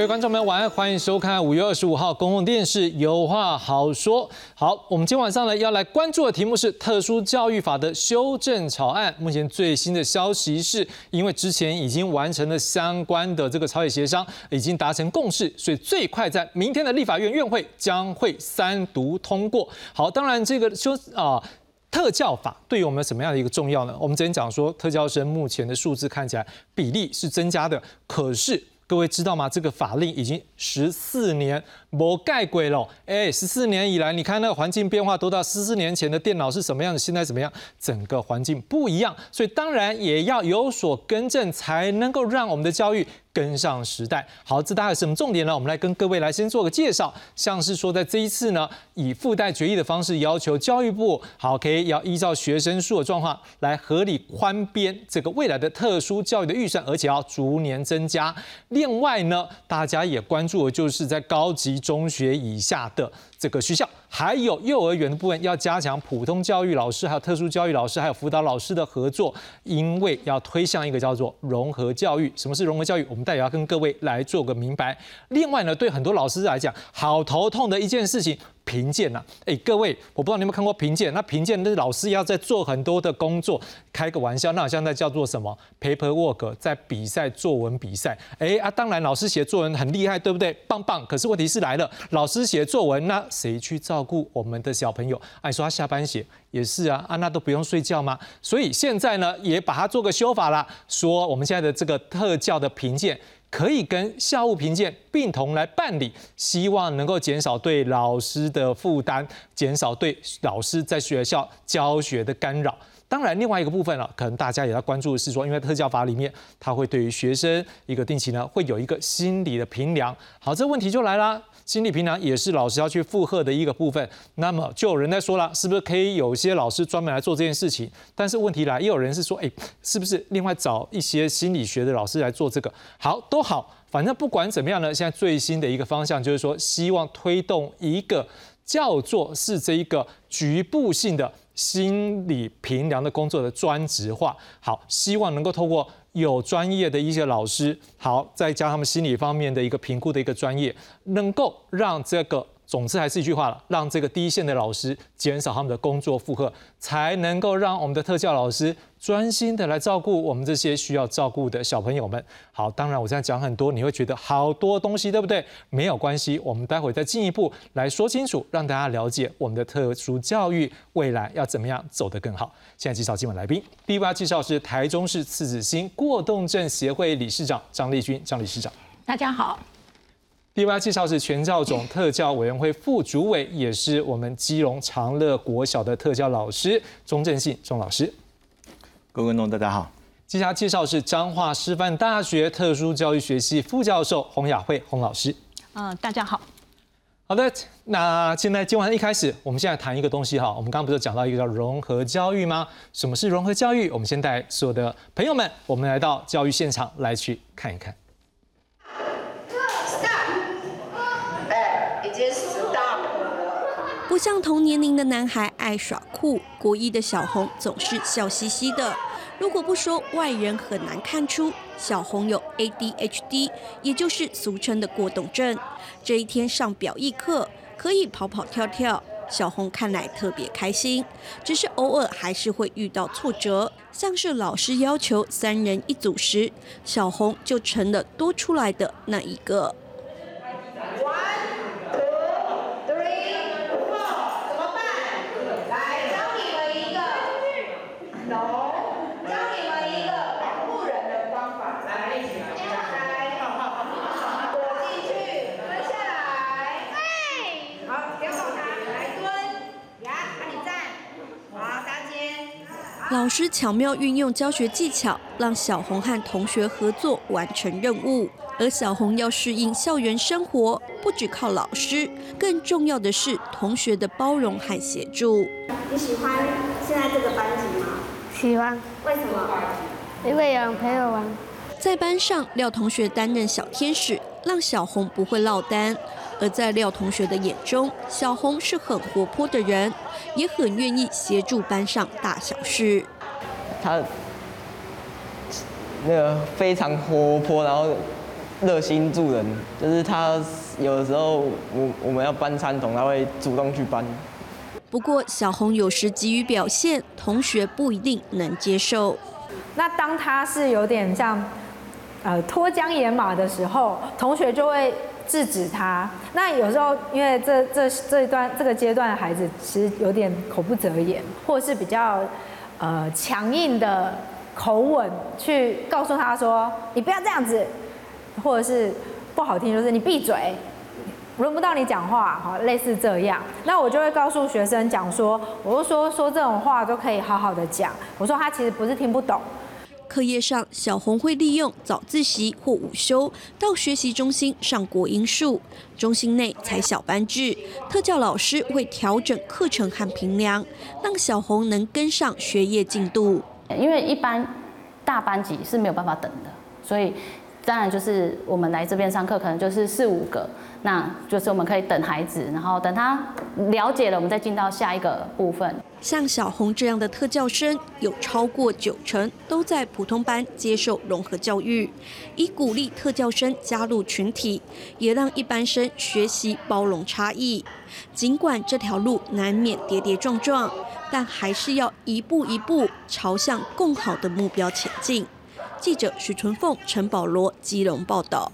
各位观众们，晚安，欢迎收看五月二十五号公共电视《有话好说》。好，我们今晚上呢要来关注的题目是特殊教育法的修正草案。目前最新的消息是，因为之前已经完成了相关的这个朝野协商，已经达成共识，所以最快在明天的立法院院会将会三读通过。好，当然这个修啊。特教法对于我们什么样的一个重要呢？我们之前讲说，特教生目前的数字看起来比例是增加的，可是。各位知道吗？这个法令已经十四年没盖鬼了。哎，十四年以来，你看那个环境变化多大？十四年前的电脑是什么样的？现在怎么样？整个环境不一样，所以当然也要有所更正，才能够让我们的教育。跟上时代，好，这大概什么重点呢？我们来跟各位来先做个介绍。像是说，在这一次呢，以附带决议的方式要求教育部，好，可以要依照学生数的状况来合理宽编这个未来的特殊教育的预算，而且要逐年增加。另外呢，大家也关的就是在高级中学以下的这个学校。还有幼儿园的部分要加强普通教育老师、还有特殊教育老师、还有辅导老师的合作，因为要推向一个叫做融合教育。什么是融合教育？我们待会要跟各位来做个明白。另外呢，对很多老师来讲，好头痛的一件事情。评鉴呐，哎，各位，我不知道你有没有看过评鉴？那评鉴那老师要在做很多的工作，开个玩笑，那好像在叫做什么 paper work，在比赛作文比赛。哎啊，当然老师写作文很厉害，对不对？棒棒。可是问题是来了，老师写作文，那谁去照照顾我们的小朋友？哎，说他下班写也是啊，啊，那都不用睡觉吗？所以现在呢，也把它做个修法啦，说我们现在的这个特教的评鉴。可以跟校务评鉴并同来办理，希望能够减少对老师的负担，减少对老师在学校教学的干扰。当然，另外一个部分了，可能大家也要关注的是说，因为特教法里面，它会对于学生一个定期呢，会有一个心理的评量。好，这问题就来了。心理评量也是老师要去负荷的一个部分，那么就有人在说了，是不是可以有些老师专门来做这件事情？但是问题来，也有人是说，哎，是不是另外找一些心理学的老师来做这个？好，都好，反正不管怎么样呢，现在最新的一个方向就是说，希望推动一个叫做是这一个局部性的心理评量的工作的专职化。好，希望能够透过。有专业的一些老师，好，再加他们心理方面的一个评估的一个专业，能够让这个。总之还是一句话了，让这个第一线的老师减少他们的工作负荷，才能够让我们的特教老师专心的来照顾我们这些需要照顾的小朋友们。好，当然我现在讲很多，你会觉得好多东西，对不对？没有关系，我们待会再进一步来说清楚，让大家了解我们的特殊教育未来要怎么样走得更好。现在介绍今晚来宾，第一位介绍是台中市次子心过动症协会理事长张丽君，张理事长，大家好。第八介绍是全教总 特教委员会副主委，也是我们基隆长乐国小的特教老师钟正信钟老师。各位观众大家好。接下来介绍是彰化师范大学特殊教育学系副教授洪雅慧洪老师。嗯，大家好。好的，那现在今晚一开始，我们现在谈一个东西哈。我们刚刚不是讲到一个叫融合教育吗？什么是融合教育？我们先带所有的朋友们，我们来到教育现场来去看一看。不像同年龄的男孩爱耍酷，国一的小红总是笑嘻嘻的。如果不说，外人很难看出小红有 ADHD，也就是俗称的过动症。这一天上表意课，可以跑跑跳跳，小红看来特别开心。只是偶尔还是会遇到挫折，像是老师要求三人一组时，小红就成了多出来的那一个。老师巧妙运用教学技巧，让小红和同学合作完成任务。而小红要适应校园生活，不只靠老师，更重要的是同学的包容和协助。你喜欢现在这个班级吗？喜欢。为什么？因为有人陪我玩。在班上，廖同学担任小天使，让小红不会落单。而在廖同学的眼中，小红是很活泼的人，也很愿意协助班上大小事。他那个非常活泼，然后热心助人，就是他有的时候我我们要搬餐桶，他会主动去搬。不过小红有时急于表现，同学不一定能接受。那当他是有点像呃脱缰野马的时候，同学就会制止他。那有时候因为这这这一段这个阶段的孩子其实有点口不择言，或者是比较呃强硬的口吻去告诉他说：“你不要这样子。”或者是不好听，就是你闭嘴，轮不到你讲话，哈，类似这样。那我就会告诉学生讲说，我就说说这种话都可以好好的讲。我说他其实不是听不懂。课业上，小红会利用早自习或午休到学习中心上国英数。中心内采小班制，特教老师会调整课程和评量，让小红能跟上学业进度。因为一般大班级是没有办法等的，所以。当然，就是我们来这边上课，可能就是四五个，那就是我们可以等孩子，然后等他了解了，我们再进到下一个部分。像小红这样的特教生，有超过九成都在普通班接受融合教育，以鼓励特教生加入群体，也让一般生学习包容差异。尽管这条路难免跌跌撞撞，但还是要一步一步朝向更好的目标前进。记者许纯凤、陈保罗基隆报道。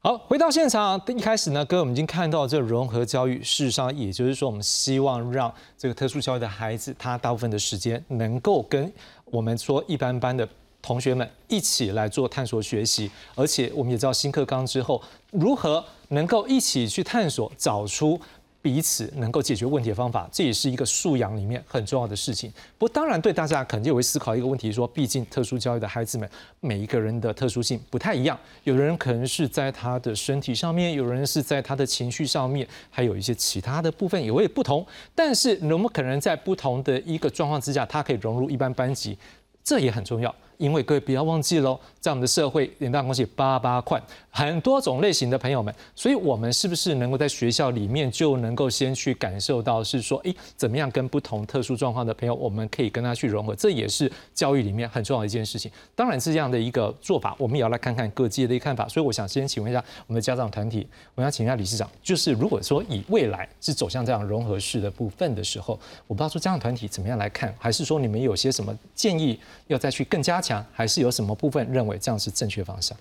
好，回到现场，一开始呢，哥我们已经看到这融合教育，事实上也就是说，我们希望让这个特殊教育的孩子，他大部分的时间能够跟我们说一般班的同学们一起来做探索学习，而且我们也知道新课纲之后，如何能够一起去探索，找出。彼此能够解决问题的方法，这也是一个素养里面很重要的事情。不过，当然对大家肯定也会思考一个问题：说，毕竟特殊教育的孩子们，每一个人的特殊性不太一样。有的人可能是在他的身体上面，有人是在他的情绪上面，还有一些其他的部分也会不同。但是，我们可能在不同的一个状况之下，他可以融入一般班级，这也很重要。因为各位不要忘记喽，在我们的社会，联大恭喜八八块，很多种类型的朋友们，所以我们是不是能够在学校里面就能够先去感受到，是说，哎，怎么样跟不同特殊状况的朋友，我们可以跟他去融合，这也是教育里面很重要的一件事情。当然是这样的一个做法，我们也要来看看各界的一看法。所以我想先请问一下我们的家长团体，我想请一下理事长，就是如果说以未来是走向这样融合式的部分的时候，我不知道说家长团体怎么样来看，还是说你们有些什么建议要再去更加还是有什么？部分认为这样是正确方向？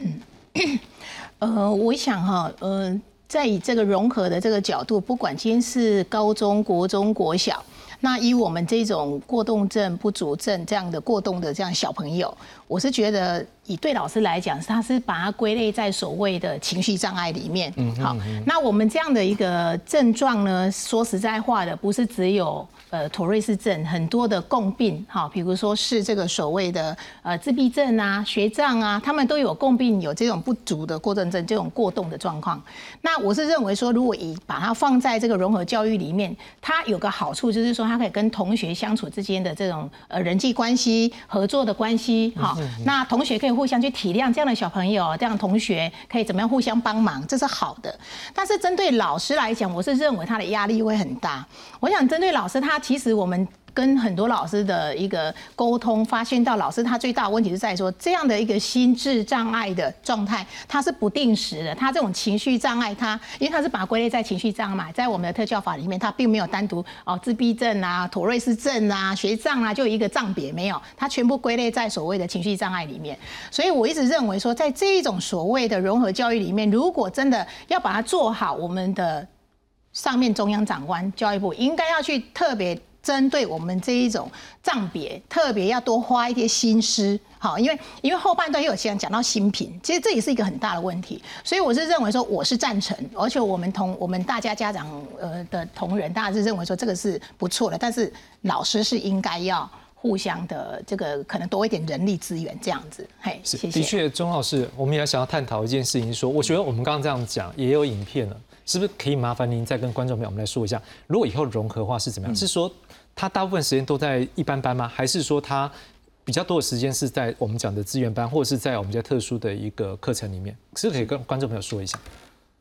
嗯，呃，我想哈，呃，在以这个融合的这个角度，不管今天是高中国中国小，那以我们这种过动症不足症这样的过动的这样小朋友，我是觉得。以对老师来讲，他是把它归类在所谓的情绪障碍里面。嗯，好，那我们这样的一个症状呢，说实在话的，不是只有呃妥瑞氏症，很多的共病，哈，比如说是这个所谓的呃自闭症啊、学障啊，他们都有共病，有这种不足的过动症，这种过动的状况。那我是认为说，如果以把它放在这个融合教育里面，它有个好处就是说，它可以跟同学相处之间的这种呃人际关系、合作的关系，哈，那同学可以。互相去体谅这样的小朋友，这样的同学可以怎么样互相帮忙，这是好的。但是针对老师来讲，我是认为他的压力会很大。我想针对老师，他其实我们。跟很多老师的一个沟通，发现到老师他最大的问题是在说这样的一个心智障碍的状态，它是不定时的。他这种情绪障碍，他因为他是把它归类在情绪障碍嘛，在我们的特教法里面，他并没有单独哦自闭症啊、妥瑞氏症啊、学障啊，就一个障别没有，他全部归类在所谓的情绪障碍里面。所以我一直认为说，在这一种所谓的融合教育里面，如果真的要把它做好，我们的上面中央长官教育部应该要去特别。针对我们这一种账别，特别要多花一些心思，好，因为因为后半段又有些人讲到新品，其实这也是一个很大的问题，所以我是认为说我是赞成，而且我们同我们大家家长呃的同仁，大家是认为说这个是不错的，但是老师是应该要互相的这个可能多一点人力资源这样子，嘿，谢谢。的确，钟老师，我们也想要探讨一件事情，说我觉得我们刚刚这样讲也有影片了，是不是可以麻烦您再跟观众朋友们来说一下，如果以后融合化是怎么样？是说。他大部分时间都在一般班吗？还是说他比较多的时间是在我们讲的资源班，或者是在我们家特殊的一个课程里面？是不是可以跟观众朋友说一下？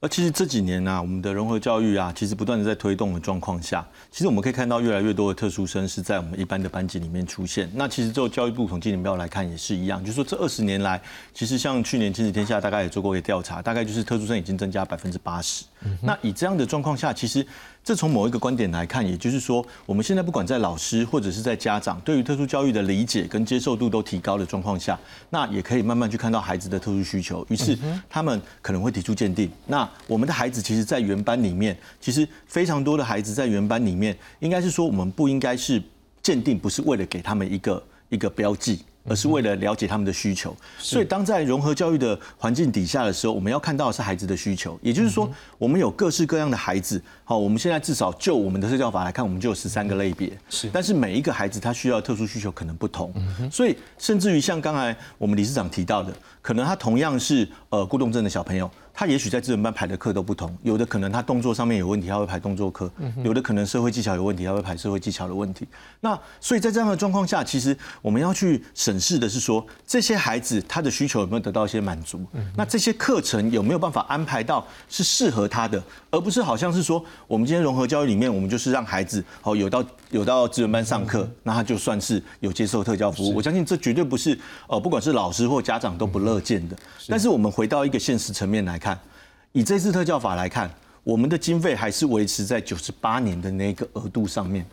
而其实这几年呢、我们的融合教育啊，其实不断的在推动的状况下，其实我们可以看到越来越多的特殊生是在我们一般的班级里面出现。那其实就教育部统计年表来看也是一样，就是说这二十年来，其实像去年亲子天下大概也做过一个调查，大概就是特殊生已经增加百分之八十。那以这样的状况下，其实这从某一个观点来看，也就是说，我们现在不管在老师或者是在家长，对于特殊教育的理解跟接受度都提高的状况下，那也可以慢慢去看到孩子的特殊需求，于是他们可能会提出鉴定。那我们的孩子其实，在原班里面，其实非常多的孩子在原班里面，应该是说我们不应该是鉴定，不是为了给他们一个一个标记。而是为了了解他们的需求，所以当在融合教育的环境底下的时候，我们要看到的是孩子的需求，也就是说，我们有各式各样的孩子。好，我们现在至少就我们的社教法来看，我们就有十三个类别。是，但是每一个孩子他需要的特殊需求可能不同，所以甚至于像刚才我们理事长提到的，可能他同样是呃过动症的小朋友，他也许在资源班排的课都不同，有的可能他动作上面有问题，他会排动作课；有的可能社会技巧有问题，他会排社会技巧的问题。那所以在这样的状况下，其实我们要去审视的是说，这些孩子他的需求有没有得到一些满足？那这些课程有没有办法安排到是适合他的，而不是好像是说我们今天融合教育里面，我们就是让孩子哦有到有到资源班上课，那他就算是有接受特教服务。我相信这绝对不是呃不管是老师或家长都不乐见的。但是我们回到一个现实层面来看，以这次特教法来看，我们的经费还是维持在九十八年的那个额度上面。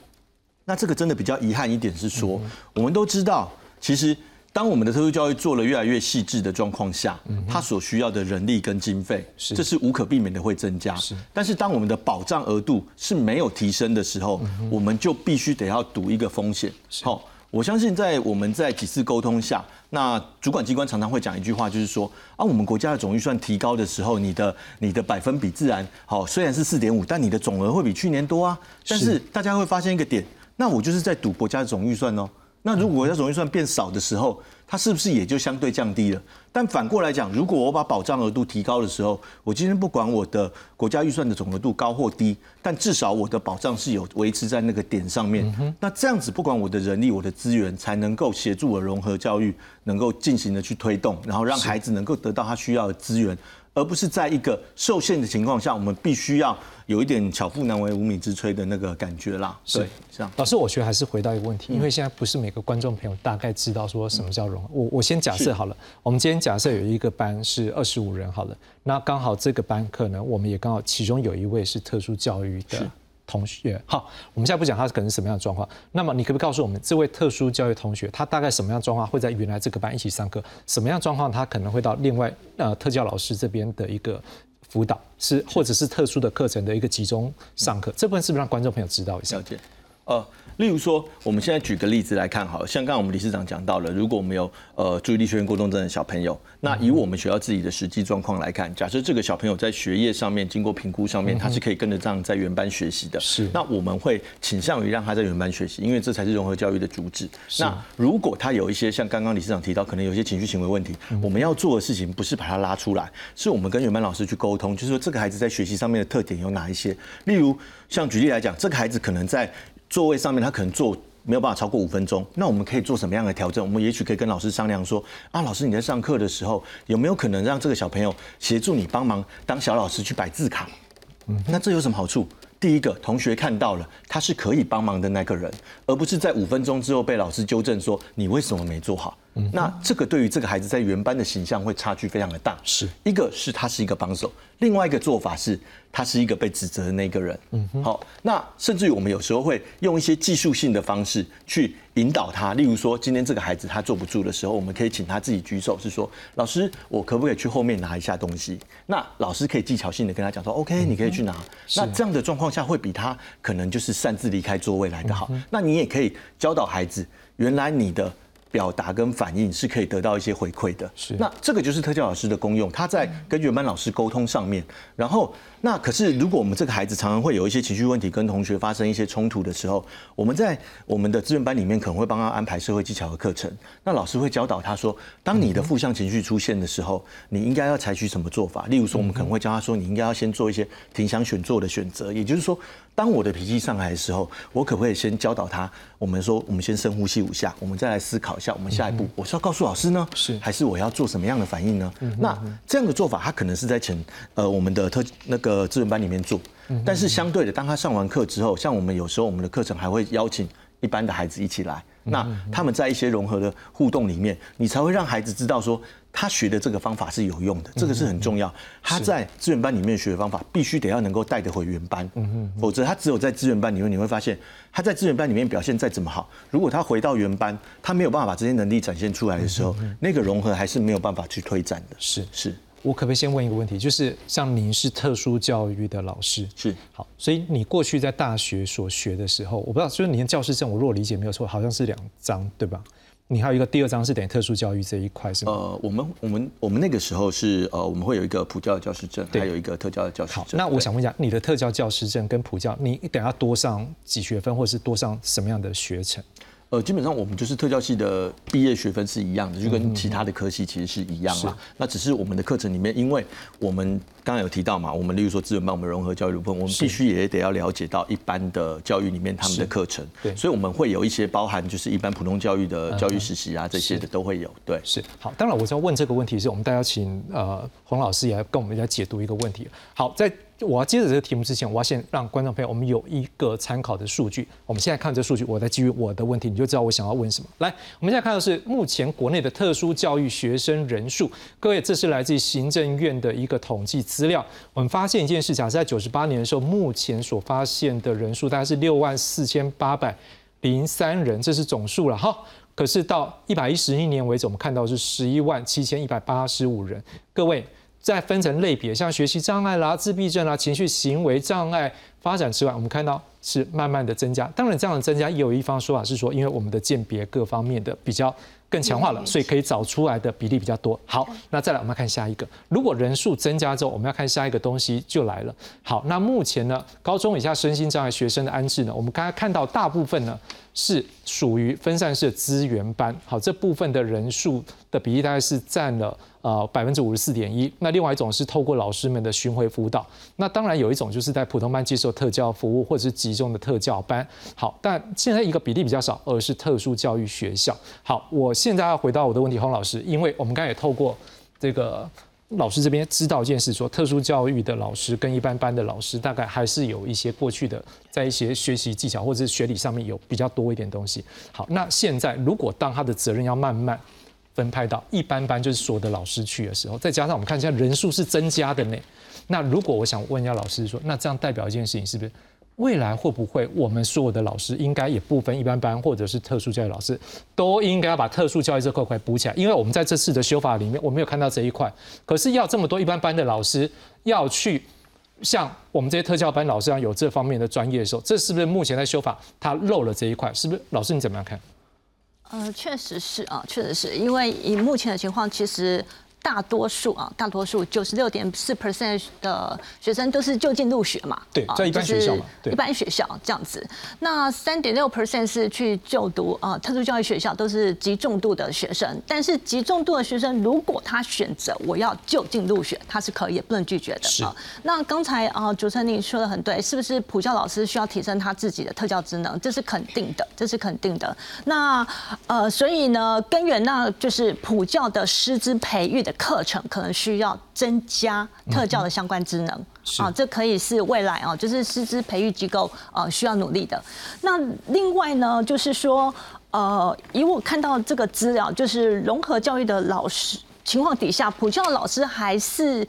那这个真的比较遗憾一点是说，我们都知道，其实当我们的特殊教育做了越来越细致的状况下，它所需要的人力跟经费，这是无可避免的会增加。但是当我们的保障额度是没有提升的时候，我们就必须得要赌一个风险。好，我相信在我们在几次沟通下，那主管机关常常会讲一句话，就是说啊，我们国家的总预算提高的时候，你的你的百分比自然好，虽然是四点五，但你的总额会比去年多啊。但是大家会发现一个点。那我就是在赌国家的总预算哦。那如果国家总预算变少的时候，它是不是也就相对降低了？但反过来讲，如果我把保障额度提高的时候，我今天不管我的国家预算的总额度高或低，但至少我的保障是有维持在那个点上面。那这样子，不管我的人力、我的资源，才能够协助我融合教育能够进行的去推动，然后让孩子能够得到他需要的资源。而不是在一个受限的情况下，我们必须要有一点巧妇难为无米之炊的那个感觉啦。对，这样。老师，我觉得还是回到一个问题，因为现在不是每个观众朋友大概知道说什么叫融合。我我先假设好了，我们今天假设有一个班是二十五人好了，那刚好这个班可能我们也刚好其中有一位是特殊教育的。同学，好，我们现在不讲他可能是什么样的状况。那么你可不可以告诉我们，这位特殊教育同学他大概什么样状况会在原来这个班一起上课？什么样状况他可能会到另外呃特教老师这边的一个辅导，是或者是特殊的课程的一个集中上课？这部分是不是让观众朋友知道一下？了解，呃。例如说，我们现在举个例子来看，好，像刚刚我们理事长讲到了，如果我们有呃注意力缺陷过动症的小朋友，那以我们学校自己的实际状况来看，假设这个小朋友在学业上面经过评估上面，他是可以跟得上在原班学习的，是，那我们会倾向于让他在原班学习，因为这才是融合教育的主旨。那如果他有一些像刚刚理事长提到，可能有一些情绪行为问题，我们要做的事情不是把他拉出来，是我们跟原班老师去沟通，就是说这个孩子在学习上面的特点有哪一些？例如，像举例来讲，这个孩子可能在座位上面，他可能坐。没有办法超过五分钟，那我们可以做什么样的调整？我们也许可以跟老师商量说，啊，老师你在上课的时候有没有可能让这个小朋友协助你帮忙当小老师去摆字卡？嗯，那这有什么好处？第一个，同学看到了他是可以帮忙的那个人，而不是在五分钟之后被老师纠正说你为什么没做好。那这个对于这个孩子在原班的形象会差距非常的大。是一个是他是一个帮手，另外一个做法是他是一个被指责的那个人。嗯，好，那甚至于我们有时候会用一些技术性的方式去引导他，例如说今天这个孩子他坐不住的时候，我们可以请他自己举手，是说老师我可不可以去后面拿一下东西？那老师可以技巧性的跟他讲说，OK，你可以去拿。那这样的状况下会比他可能就是擅自离开座位来的好。那你也可以教导孩子，原来你的。表达跟反应是可以得到一些回馈的，是那这个就是特教老师的功用，他在跟原班老师沟通上面，然后那可是如果我们这个孩子常常会有一些情绪问题，跟同学发生一些冲突的时候，我们在我们的资源班里面可能会帮他安排社会技巧的课程，那老师会教导他说，当你的负向情绪出现的时候，你应该要采取什么做法？例如说，我们可能会教他说，你应该要先做一些停想选做的选择，也就是说。当我的脾气上来的时候，我可不可以先教导他？我们说，我们先深呼吸五下，我们再来思考一下，我们下一步我是要告诉老师呢，是还是我要做什么样的反应呢？那这样的做法，他可能是在前呃我们的特那个资源班里面做，但是相对的，当他上完课之后，像我们有时候我们的课程还会邀请一般的孩子一起来，那他们在一些融合的互动里面，你才会让孩子知道说。他学的这个方法是有用的，这个是很重要。他在资源班里面学的方法，必须得要能够带得回原班，否则他只有在资源班里面，你会发现他在资源班里面表现再怎么好，如果他回到原班，他没有办法把这些能力展现出来的时候，那个融合还是没有办法去推展的。是是，我可不可以先问一个问题？就是像您是特殊教育的老师，是好，所以你过去在大学所学的时候，我不知道，就是你的教师证，我如果理解没有错，好像是两张，对吧？你还有一个第二章是等于特殊教育这一块是吗？呃，我们我们我们那个时候是呃，我们会有一个普教的教师证，还有一个特教的教师证。那我想问一下，你的特教教师证跟普教，你等下多上几学分，或是多上什么样的学程？呃，基本上我们就是特教系的毕业学分是一样的，就跟其他的科系其实是一样嘛。那只是我们的课程里面，因为我们刚刚有提到嘛，我们例如说资源班，我们融合教育部分，我们必须也得要了解到一般的教育里面他们的课程。对，所以我们会有一些包含就是一般普通教育的教育实习啊这些的都会有。对，是好。当然，我要问这个问题是我们大家请呃洪老师也来跟我们来解读一个问题。好，在。我要接着这个题目之前，我要先让观众朋友我们有一个参考的数据。我们现在看这数据，我再基于我的问题，你就知道我想要问什么。来，我们现在看到是目前国内的特殊教育学生人数。各位，这是来自行政院的一个统计资料。我们发现一件事，假设在九十八年的时候，目前所发现的人数大概是六万四千八百零三人，这是总数了哈。可是到一百一十一年为止，我们看到是十一万七千一百八十五人。各位。再分成类别，像学习障碍啦、自闭症啦、情绪行为障碍、发展之外，我们看到是慢慢的增加。当然，这样的增加也有一方说法是说，因为我们的鉴别各方面的比较更强化了，所以可以找出来的比例比较多。好，那再来我们看下一个，如果人数增加之后，我们要看下一个东西就来了。好，那目前呢，高中以下身心障碍学生的安置呢，我们刚才看到大部分呢是属于分散式资源班。好，这部分的人数的比例大概是占了。呃，百分之五十四点一。那另外一种是透过老师们的巡回辅导。那当然有一种就是在普通班接受特教服务，或者是集中的特教班。好，但现在一个比例比较少，而是特殊教育学校。好，我现在要回到我的问题，洪老师，因为我们刚才也透过这个老师这边知道一件事，说特殊教育的老师跟一般班的老师，大概还是有一些过去的在一些学习技巧或者是学理上面有比较多一点东西。好，那现在如果当他的责任要慢慢。分派到一般班，就是所有的老师去的时候，再加上我们看一下人数是增加的呢。那如果我想问一下老师说，那这样代表一件事情，是不是未来会不会我们所有的老师应该也不分一般班或者是特殊教育老师，都应该要把特殊教育这块块补起来？因为我们在这次的修法里面，我没有看到这一块。可是要这么多一般班的老师要去像我们这些特教班老师一样有这方面的专业的时候，这是不是目前在修法他漏了这一块？是不是？老师你怎么样看？呃，确实是啊，确实是因为以目前的情况，其实。大多数啊，大多数九十六点四 percent 的学生都是就近入学嘛，对，在一般学校嘛，一般学校这样子。那三点六 percent 是去就读啊特殊教育学校，都是极重度的学生。但是极重度的学生，如果他选择我要就近入学，他是可以，不能拒绝的啊。那刚才啊主持人你说的很对，是不是普教老师需要提升他自己的特教职能？这是肯定的，这是肯定的。那呃，所以呢，根源那就是普教的师资培育的。课程可能需要增加特教的相关职能啊，这可以是未来啊，就是师资培育机构呃需要努力的。那另外呢，就是说呃，以我看到这个资料，就是融合教育的老师情况底下，普教老师还是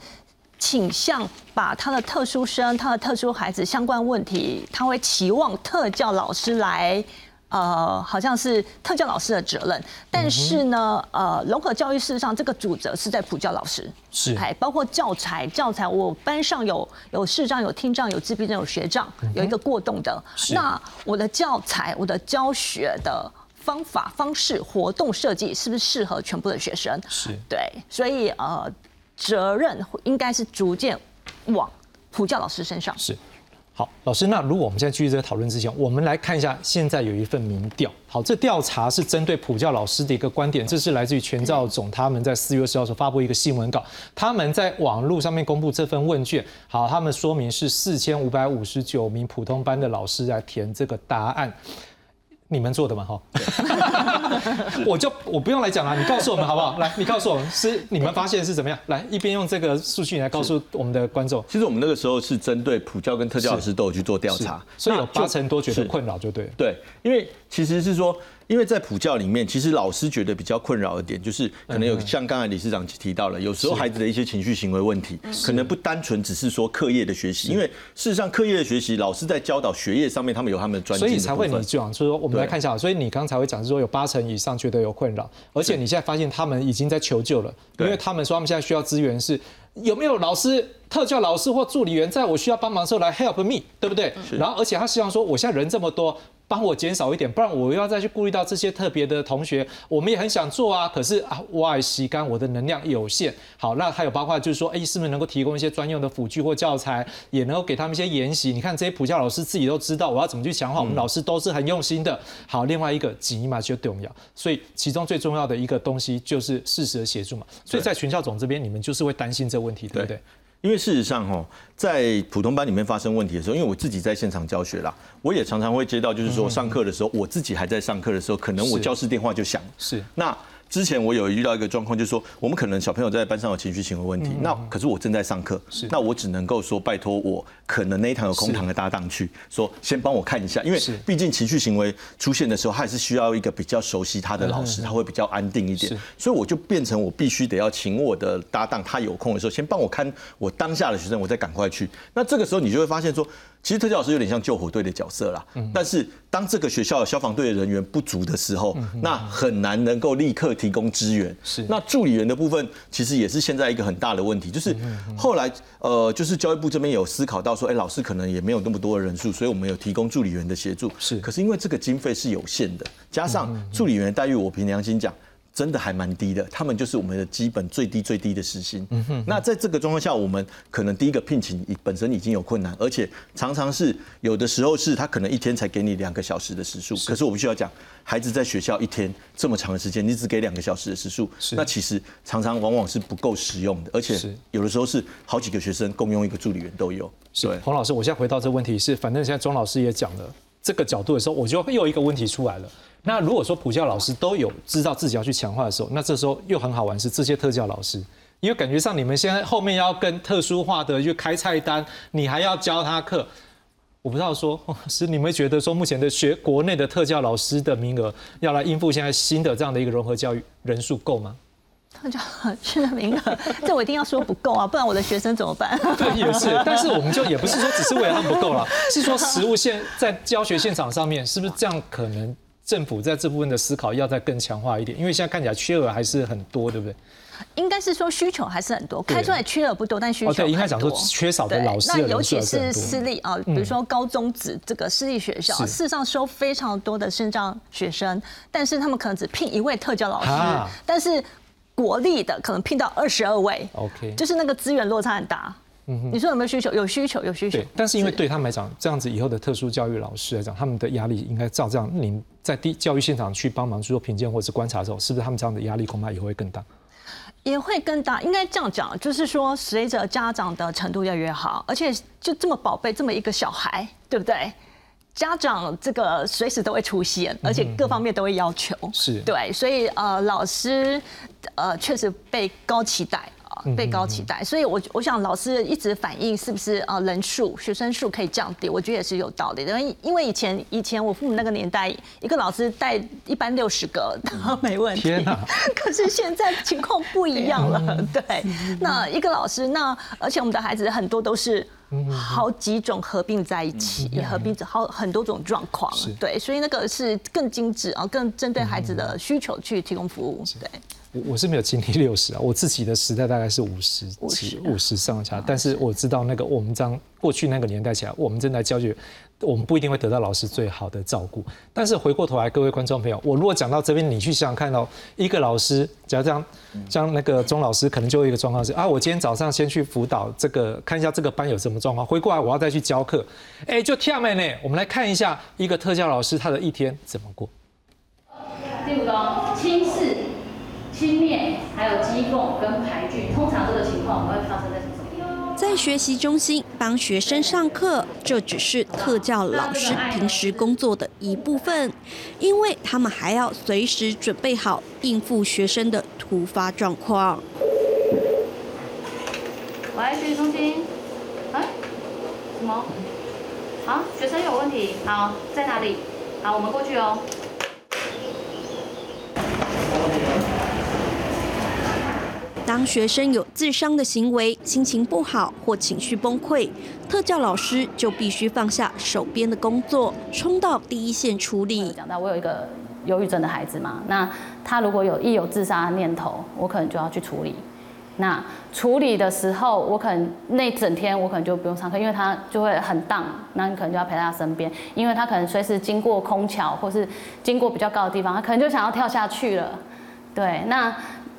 倾向把他的特殊生、他的特殊孩子相关问题，他会期望特教老师来。呃，好像是特教老师的责任，但是呢，呃，融合教育事实上这个主责是在普教老师，是，还包括教材，教材我班上有有视障、有听障、有自闭症、有学障，有一个过动的，那我的教材、我的教学的方法、方式、活动设计是不是适合全部的学生？是。对，所以呃，责任应该是逐渐往普教老师身上。是。好，老师，那如果我们现在继续在讨论之前，我们来看一下现在有一份民调。好，这调查是针对普教老师的一个观点，这是来自于全教总他们在四月十号所发布一个新闻稿，他们在网络上面公布这份问卷。好，他们说明是四千五百五十九名普通班的老师来填这个答案。你们做的嘛，哈，我就我不用来讲了，你告诉我们好不好？来，你告诉我们是你们发现是怎么样？来，一边用这个数据来告诉我们的观众。其实我们那个时候是针对普教跟特教老师都有去做调查，所以有八成多觉得困扰，就对。对，因为其实是说。因为在普教里面，其实老师觉得比较困扰的点，就是可能有像刚才理事长提到了，有时候孩子的一些情绪行为问题，可能不单纯只是说课业的学习，因为事实上课业的学习，老师在教导学业上面，他们有他们的专所以才会你讲，就是说我们来看一下，所以你刚才会讲是说有八成以上觉得有困扰，而且你现在发现他们已经在求救了，因为他们说他们现在需要资源是有没有老师、特教老师或助理员在我需要帮忙的时候来 help me，对不对？然后而且他希望说我现在人这么多。帮我减少一点，不然我又要再去顾虑到这些特别的同学。我们也很想做啊，可是啊，外吸干我的能量有限。好，那还有包括就是说，哎，是不是能够提供一些专用的辅具或教材，也能够给他们一些研习？你看这些普教老师自己都知道，我要怎么去强化。我们老师都是很用心的。好，另外一个紧嘛就重要，所以其中最重要的一个东西就是适时的协助嘛。所以在全校总这边，你们就是会担心这个问题，对不对？因为事实上，哈，在普通班里面发生问题的时候，因为我自己在现场教学啦，我也常常会接到，就是说上课的时候，我自己还在上课的时候，可能我教室电话就响，是。那。之前我有遇到一个状况，就是说我们可能小朋友在班上有情绪行为问题，那可是我正在上课，那我只能够说拜托我可能那一堂有空堂的搭档去说先帮我看一下，因为毕竟情绪行为出现的时候，他还是需要一个比较熟悉他的老师，他会比较安定一点，所以我就变成我必须得要请我的搭档，他有空的时候先帮我看我当下的学生，我再赶快去。那这个时候你就会发现说。其实特教老师有点像救火队的角色啦，但是当这个学校消防队的人员不足的时候，那很难能够立刻提供支援。是，那助理员的部分其实也是现在一个很大的问题，就是后来呃，就是教育部这边有思考到说，哎，老师可能也没有那么多的人数，所以我们有提供助理员的协助。是，可是因为这个经费是有限的，加上助理员待遇，我凭良心讲。真的还蛮低的，他们就是我们的基本最低最低的时薪。嗯哼那在这个状况下，我们可能第一个聘请本身已经有困难，而且常常是有的时候是他可能一天才给你两个小时的时数。可是我必须要讲，孩子在学校一天这么长的时间，你只给两个小时的时数，那其实常常往往是不够实用的，而且有的时候是好几个学生共用一个助理员都有。是，洪老师，我现在回到这个问题是，反正现在钟老师也讲了这个角度的时候，我就又有一个问题出来了。那如果说普教老师都有知道自己要去强化的时候，那这时候又很好玩是这些特教老师，因为感觉上你们现在后面要跟特殊化的去开菜单，你还要教他课，我不知道说是你们觉得说目前的学国内的特教老师的名额要来应付现在新的这样的一个融合教育人数够吗？特教老师的名额，这我一定要说不够啊，不然我的学生怎么办？对，也是，但是我们就也不是说只是为了他们不够了，是说实物现在教学现场上面是不是这样可能？政府在这部分的思考要再更强化一点，因为现在看起来缺额还是很多，对不对？应该是说需求还是很多，开出来缺额不多，但需求对，应该讲说缺少的老师那尤其是私立啊，比如说高中职这个私立学校，事实上收非常多的肾脏学生，但是他们可能只聘一位特教老师，但是国立的可能聘到二十二位，OK，就是那个资源落差很大。你说有没有需求？有需求，有需求。对，但是因为对他们来讲，这样子以后的特殊教育老师来讲，他们的压力应该照这样，您在第教育现场去帮忙去做评鉴或者是观察的时候，是不是他们这样的压力恐怕也会更大？也会更大，应该这样讲，就是说随着家长的程度越来越好，而且就这么宝贝这么一个小孩，对不对？家长这个随时都会出现，而且各方面都会要求，是对，所以呃，老师呃确实被高期待。被高期待，所以我我想老师一直反映是不是啊人数学生数可以降低，我觉得也是有道理的。因为因为以前以前我父母那个年代，一个老师带一般六十个都没问题。天可是现在情况不一样了，对。那一个老师，那而且我们的孩子很多都是好几种合并在一起，也合并好很多种状况，对。所以那个是更精致啊，更针对孩子的需求去提供服务，对。我我是没有经历六十啊，我自己的时代大概是五十几、五十上下，但是我知道那个我们这样过去那个年代起来，我们正在教学我们不一定会得到老师最好的照顾。但是回过头来，各位观众朋友，我如果讲到这边，你去想想看到一个老师，假如这样，像那个钟老师，可能就有一个状况是啊，我今天早上先去辅导这个，看一下这个班有什么状况，回过来我要再去教课，哎，就跳妹呢。我们来看一下一个特教老师他的一天怎么过。第五个轻视、轻蔑，还有讥讽跟排拒，通常这个情况会发生在什么？在学习中心帮学生上课，这只是特教老师平时工作的一部分，因为他们还要随时准备好应付学生的突发状况。喂，学习中心，哎，什么？啊，学生有问题，好，在哪里？好，我们过去哦。当学生有自伤的行为、心情不好或情绪崩溃，特教老师就必须放下手边的工作，冲到第一线处理。讲到我有一个忧郁症的孩子嘛，那他如果有一有自杀念头，我可能就要去处理。那处理的时候，我可能那整天我可能就不用上课，因为他就会很荡，那你可能就要陪在他身边，因为他可能随时经过空桥或是经过比较高的地方，他可能就想要跳下去了。对，那。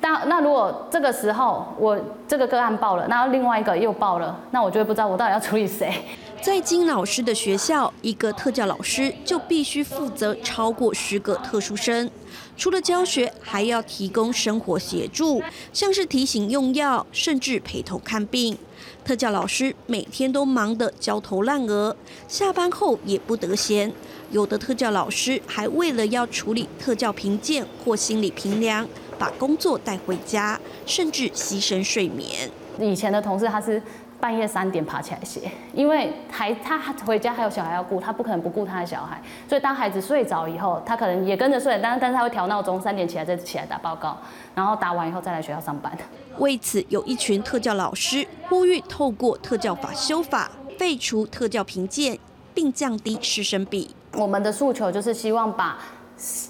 那那如果这个时候我这个个案报了，那另外一个又报了，那我就会不知道我到底要处理谁。在金老师的学校，一个特教老师就必须负责超过十个特殊生，除了教学，还要提供生活协助，像是提醒用药，甚至陪同看病。特教老师每天都忙得焦头烂额，下班后也不得闲。有的特教老师还为了要处理特教评鉴或心理评量。把工作带回家，甚至牺牲睡眠。以前的同事他是半夜三点爬起来写，因为还他回家还有小孩要顾，他不可能不顾他的小孩。所以当孩子睡着以后，他可能也跟着睡，但但是他会调闹钟，三点起来再起来打报告，然后打完以后再来学校上班。为此，有一群特教老师呼吁透过特教法修法，废除特教评鉴，并降低师生比。我们的诉求就是希望把。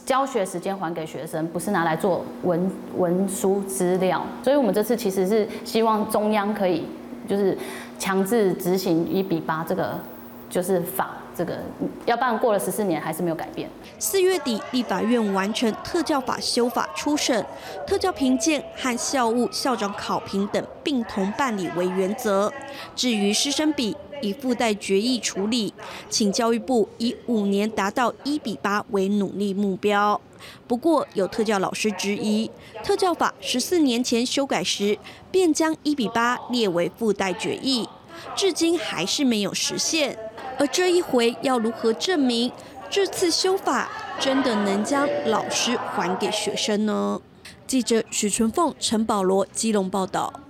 教学时间还给学生，不是拿来做文文书资料，所以我们这次其实是希望中央可以就是强制执行一比八这个就是法，这个要不然过了十四年还是没有改变。四月底立法院完成特教法修法初审，特教评鉴和校务校长考评等并同办理为原则，至于师生比。以附带决议处理，请教育部以五年达到一比八为努力目标。不过有特教老师质疑，特教法十四年前修改时便将一比八列为附带决议，至今还是没有实现。而这一回要如何证明这次修法真的能将老师还给学生呢？记者许纯凤、陈保罗基隆报道。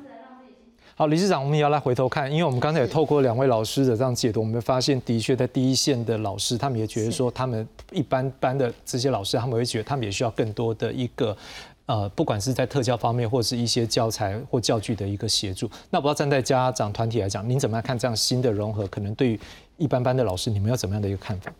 好，理事长，我们也要来回头看，因为我们刚才也透过两位老师的这样解读，我们发现的确在第一线的老师，他们也觉得说，他们一般般的这些老师，他们会觉得他们也需要更多的一个，呃，不管是在特教方面，或是一些教材或教具的一个协助。那不知道站在家长团体来讲，您怎么样看这样新的融合？可能对于一般般的老师，你们有怎么样的一个看法？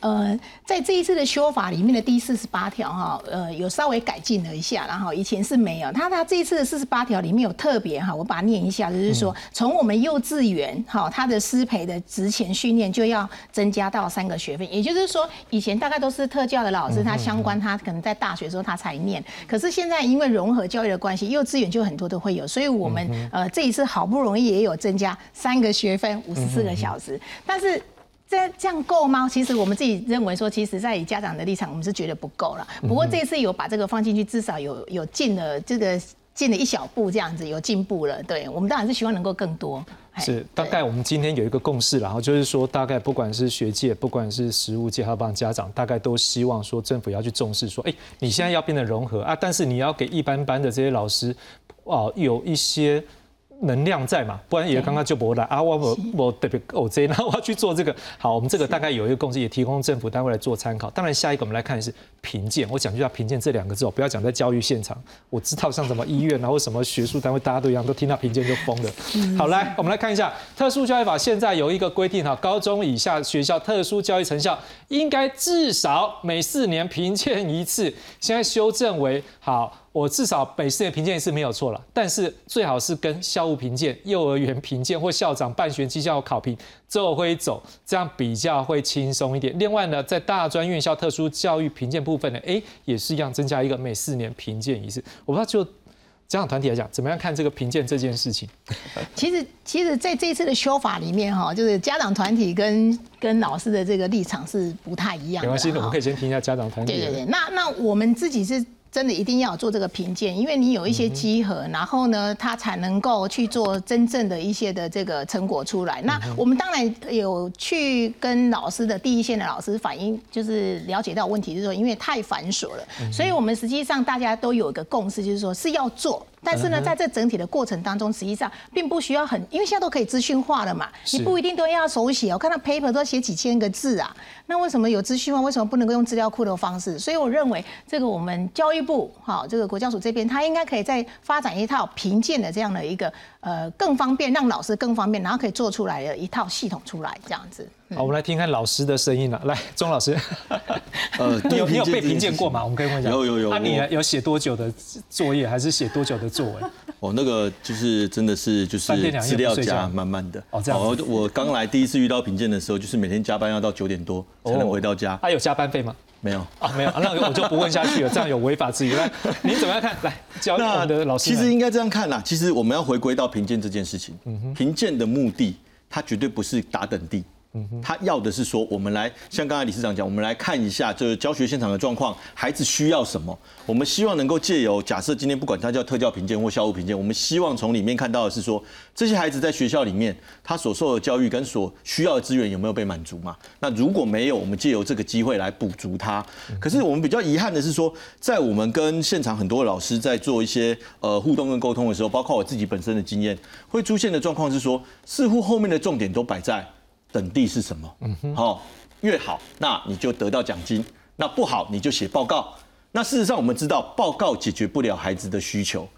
呃，在这一次的修法里面的第四十八条哈，呃，有稍微改进了一下，然后以前是没有。他他这一次的四十八条里面有特别哈，我把它念一下，就是说从我们幼稚园哈，他的师培的职前训练就要增加到三个学分，也就是说以前大概都是特教的老师，他相关他可能在大学时候他才念，可是现在因为融合教育的关系，幼稚园就很多都会有，所以我们呃这一次好不容易也有增加三个学分，五十四个小时，但是。这这样够吗？其实我们自己认为说，其实在以家长的立场，我们是觉得不够了。不过这次有把这个放进去，至少有有进了这个进了一小步，这样子有进步了。对我们当然是希望能够更多。是大概我们今天有一个共识，然后就是说，大概不管是学界，不管是实务界，还有帮家长，大概都希望说政府要去重视，说，哎，你现在要变得融合啊，但是你要给一般般的这些老师，哦，有一些。能量在嘛，不然也刚刚就不来啊！我我我特别哦这，然后我要去做这个。好，我们这个大概有一个共识，也提供政府单位来做参考。当然，下一个我们来看的是评鉴。我讲一下评鉴这两个字哦，不要讲在教育现场。我知道像什么医院啊，或什么学术单位，大家都一样，都听到评鉴就疯了。好，来我们来看一下特殊教育法，现在有一个规定哈，高中以下学校特殊教育成效应该至少每四年评鉴一次，现在修正为好。我至少每四年评鉴一次没有错了，但是最好是跟校务评鉴、幼儿园评鉴或校长办学绩效考评走会走，这样比较会轻松一点。另外呢，在大专院校特殊教育评鉴部分呢，哎，也是一样增加一个每四年评鉴一次。我不知道就家长团体来讲，怎么样看这个评鉴这件事情？其实，其实在这一次的修法里面哈，就是家长团体跟跟老师的这个立场是不太一样的。没关系，我们可以先听一下家长团体。对对对，那那我们自己是。真的一定要做这个评鉴，因为你有一些集合，然后呢，他才能够去做真正的一些的这个成果出来。那我们当然有去跟老师的第一线的老师反映，就是了解到问题，就是说因为太繁琐了，所以我们实际上大家都有一个共识，就是说是要做。但是呢，在这整体的过程当中，实际上并不需要很，因为现在都可以资讯化了嘛，你不一定都要手写。我看到 paper 都写几千个字啊，那为什么有资讯化？为什么不能够用资料库的方式？所以我认为，这个我们教育部哈，这个国教署这边，他应该可以再发展一套评鉴的这样的一个呃更方便，让老师更方便，然后可以做出来的一套系统出来这样子。好，我们来听看老师的声音了。来，钟老师，呃，你有你有被评鉴过吗？我们可以问一下。有有有。那你有写多久的作业，还是写多久的作文？哦，那个就是真的是就是资料夹满满的。哦，这样。我我刚来第一次遇到评鉴的时候，就是每天加班要到九点多才能回到家。他有加班费吗？没有啊，没有。那我就不问下去了，这样有违法之余。来，你怎么样看？来，教大的老师。其实应该这样看啦。其实我们要回归到评鉴这件事情。嗯哼。评鉴的目的，它绝对不是打等地。他要的是说，我们来像刚才理事长讲，我们来看一下就是教学现场的状况，孩子需要什么。我们希望能够借由假设今天不管他叫特教评鉴或校务评鉴，我们希望从里面看到的是说，这些孩子在学校里面他所受的教育跟所需要的资源有没有被满足嘛？那如果没有，我们借由这个机会来补足他。可是我们比较遗憾的是说，在我们跟现场很多老师在做一些呃互动跟沟通的时候，包括我自己本身的经验，会出现的状况是说，似乎后面的重点都摆在。等地是什么？嗯哼，好，越好，那你就得到奖金；那不好，你就写报告。那事实上，我们知道报告解决不了孩子的需求。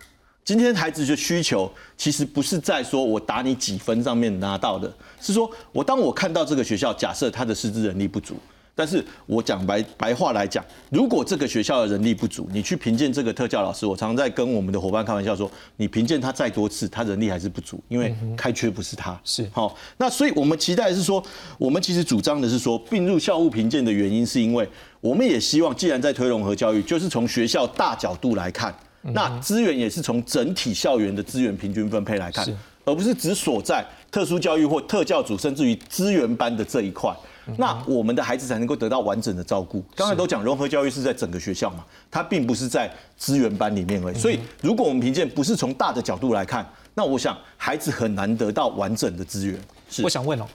今天孩子的需求其实不是在说我打你几分上面拿到的，是说我当我看到这个学校，假设他的师资能力不足。但是我讲白白话来讲，如果这个学校的人力不足，你去评鉴这个特教老师，我常常在跟我们的伙伴开玩笑说，你评鉴他再多次，他人力还是不足，因为开缺不是他。是好，那所以我们期待是说，我们其实主张的是说，并入校务评鉴的原因，是因为我们也希望，既然在推融合教育，就是从学校大角度来看，那资源也是从整体校园的资源平均分配来看，而不是只所在特殊教育或特教组，甚至于资源班的这一块。那我们的孩子才能够得到完整的照顾。刚才都讲融合教育是在整个学校嘛，它并不是在资源班里面而已。所以，如果我们评鉴不是从大的角度来看，那我想孩子很难得到完整的资源。是，我想问哦，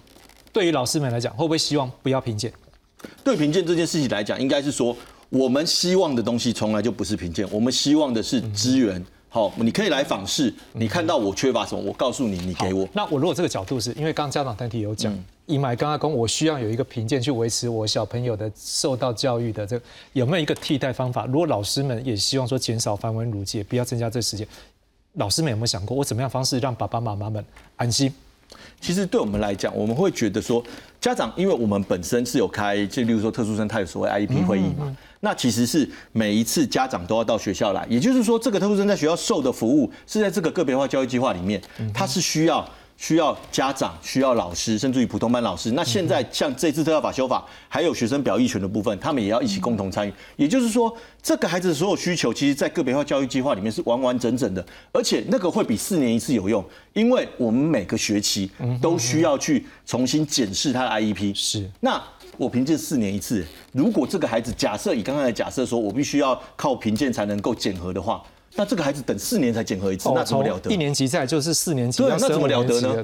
对于老师们来讲，会不会希望不要评鉴？对评鉴这件事情来讲，应该是说我们希望的东西从来就不是评鉴，我们希望的是资源。好，你可以来访视，你看到我缺乏什么，我告诉你，你给我。那我如果这个角度是因为刚家长团体有讲。以买刚刚公，我需要有一个评鉴去维持我小朋友的受到教育的这个有没有一个替代方法？如果老师们也希望说减少繁文缛节，不要增加这时间，老师们有没有想过我怎么样方式让爸爸妈妈们安心？其实对我们来讲，我们会觉得说，家长因为我们本身是有开，就例如说特殊生，他有所谓 IEP 会议嘛，那其实是每一次家长都要到学校来，也就是说，这个特殊生在学校受的服务是在这个个别化教育计划里面，他是需要。需要家长，需要老师，甚至于普通班老师。那现在像这次特教法修法，还有学生表意权的部分，他们也要一起共同参与。也就是说，这个孩子的所有需求，其实在个别化教育计划里面是完完整整的，而且那个会比四年一次有用，因为我们每个学期都需要去重新检视他的 IEP。是。那我凭借四年一次，如果这个孩子假设以刚刚的假设说，我必须要靠评鉴才能够检核的话。那这个孩子等四年才检核一次，那怎么了得？一年级在就是四年级，对，那怎么了得呢？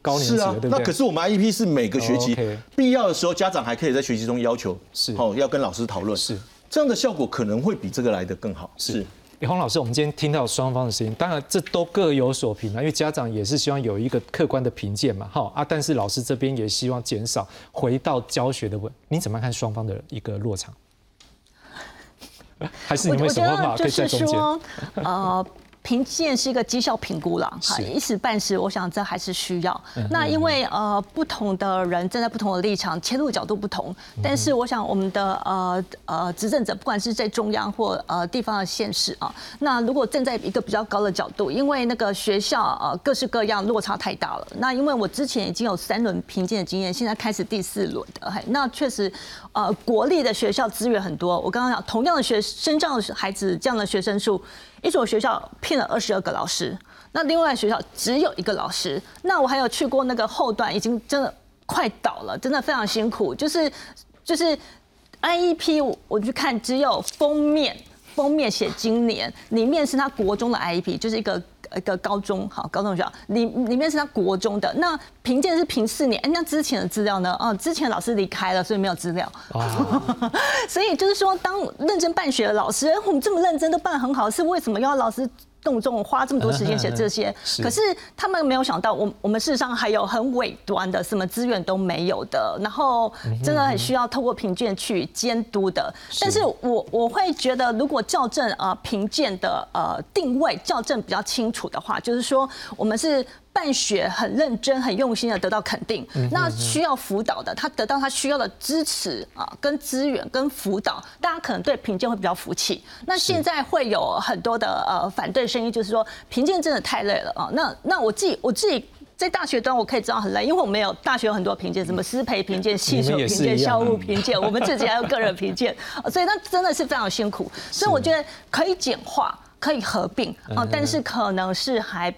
高年级啊，对那可是我们 IEP 是每个学期，必要的时候家长还可以在学习中要求，是哦，要跟老师讨论，是这样的效果可能会比这个来的更好。是，李洪老师，我们今天听到双方的声音，当然这都各有所评啊，因为家长也是希望有一个客观的评鉴嘛，哈啊，但是老师这边也希望减少回到教学的问，你怎么看双方的一个落场？还是你们什么法可以在中间？呃。评鉴是一个绩效评估了，哈，一时半时，我想这还是需要。那因为呃，不同的人站在不同的立场，切入角度不同，但是我想我们的呃呃执政者，不管是在中央或呃地方的县市啊，那如果站在一个比较高的角度，因为那个学校呃各式各样落差太大了。那因为我之前已经有三轮评鉴的经验，现在开始第四轮的，那确实呃国立的学校资源很多。我刚刚讲同样的学生这样的孩子这样的学生数。一所学校聘了二十二个老师，那另外学校只有一个老师。那我还有去过那个后段，已经真的快倒了，真的非常辛苦。就是就是 IEP，我去看只有封面封面写今年，里面是他国中的 IEP，就是一个一个高中好高中学校里里面是他国中的。那评鉴是评四年，哎，那之前的资料呢？哦，之前老师离开了，所以没有资料。所以就是说，当认真办学的老师，我们这么认真都办得很好，是为什么要老师？动众花这么多时间写这些，可是他们没有想到，我我们事实上还有很尾端的，什么资源都没有的，然后真的很需要透过评鉴去监督的。但是我我会觉得，如果校正啊评鉴的呃定位校正比较清楚的话，就是说我们是。办学很认真、很用心的得到肯定，那需要辅导的，他得到他需要的支持啊，跟资源、跟辅导，大家可能对评鉴会比较服气。那现在会有很多的呃反对声音，就是说评鉴真的太累了啊。那那我自己我自己在大学端我可以知道很累，因为我们有大学有很多评鉴，什么师培评鉴、系所评鉴、校务评鉴，我们自己还有个人评鉴，所以那真的是非常辛苦。所以我觉得可以简化，可以合并啊，但是可能是还。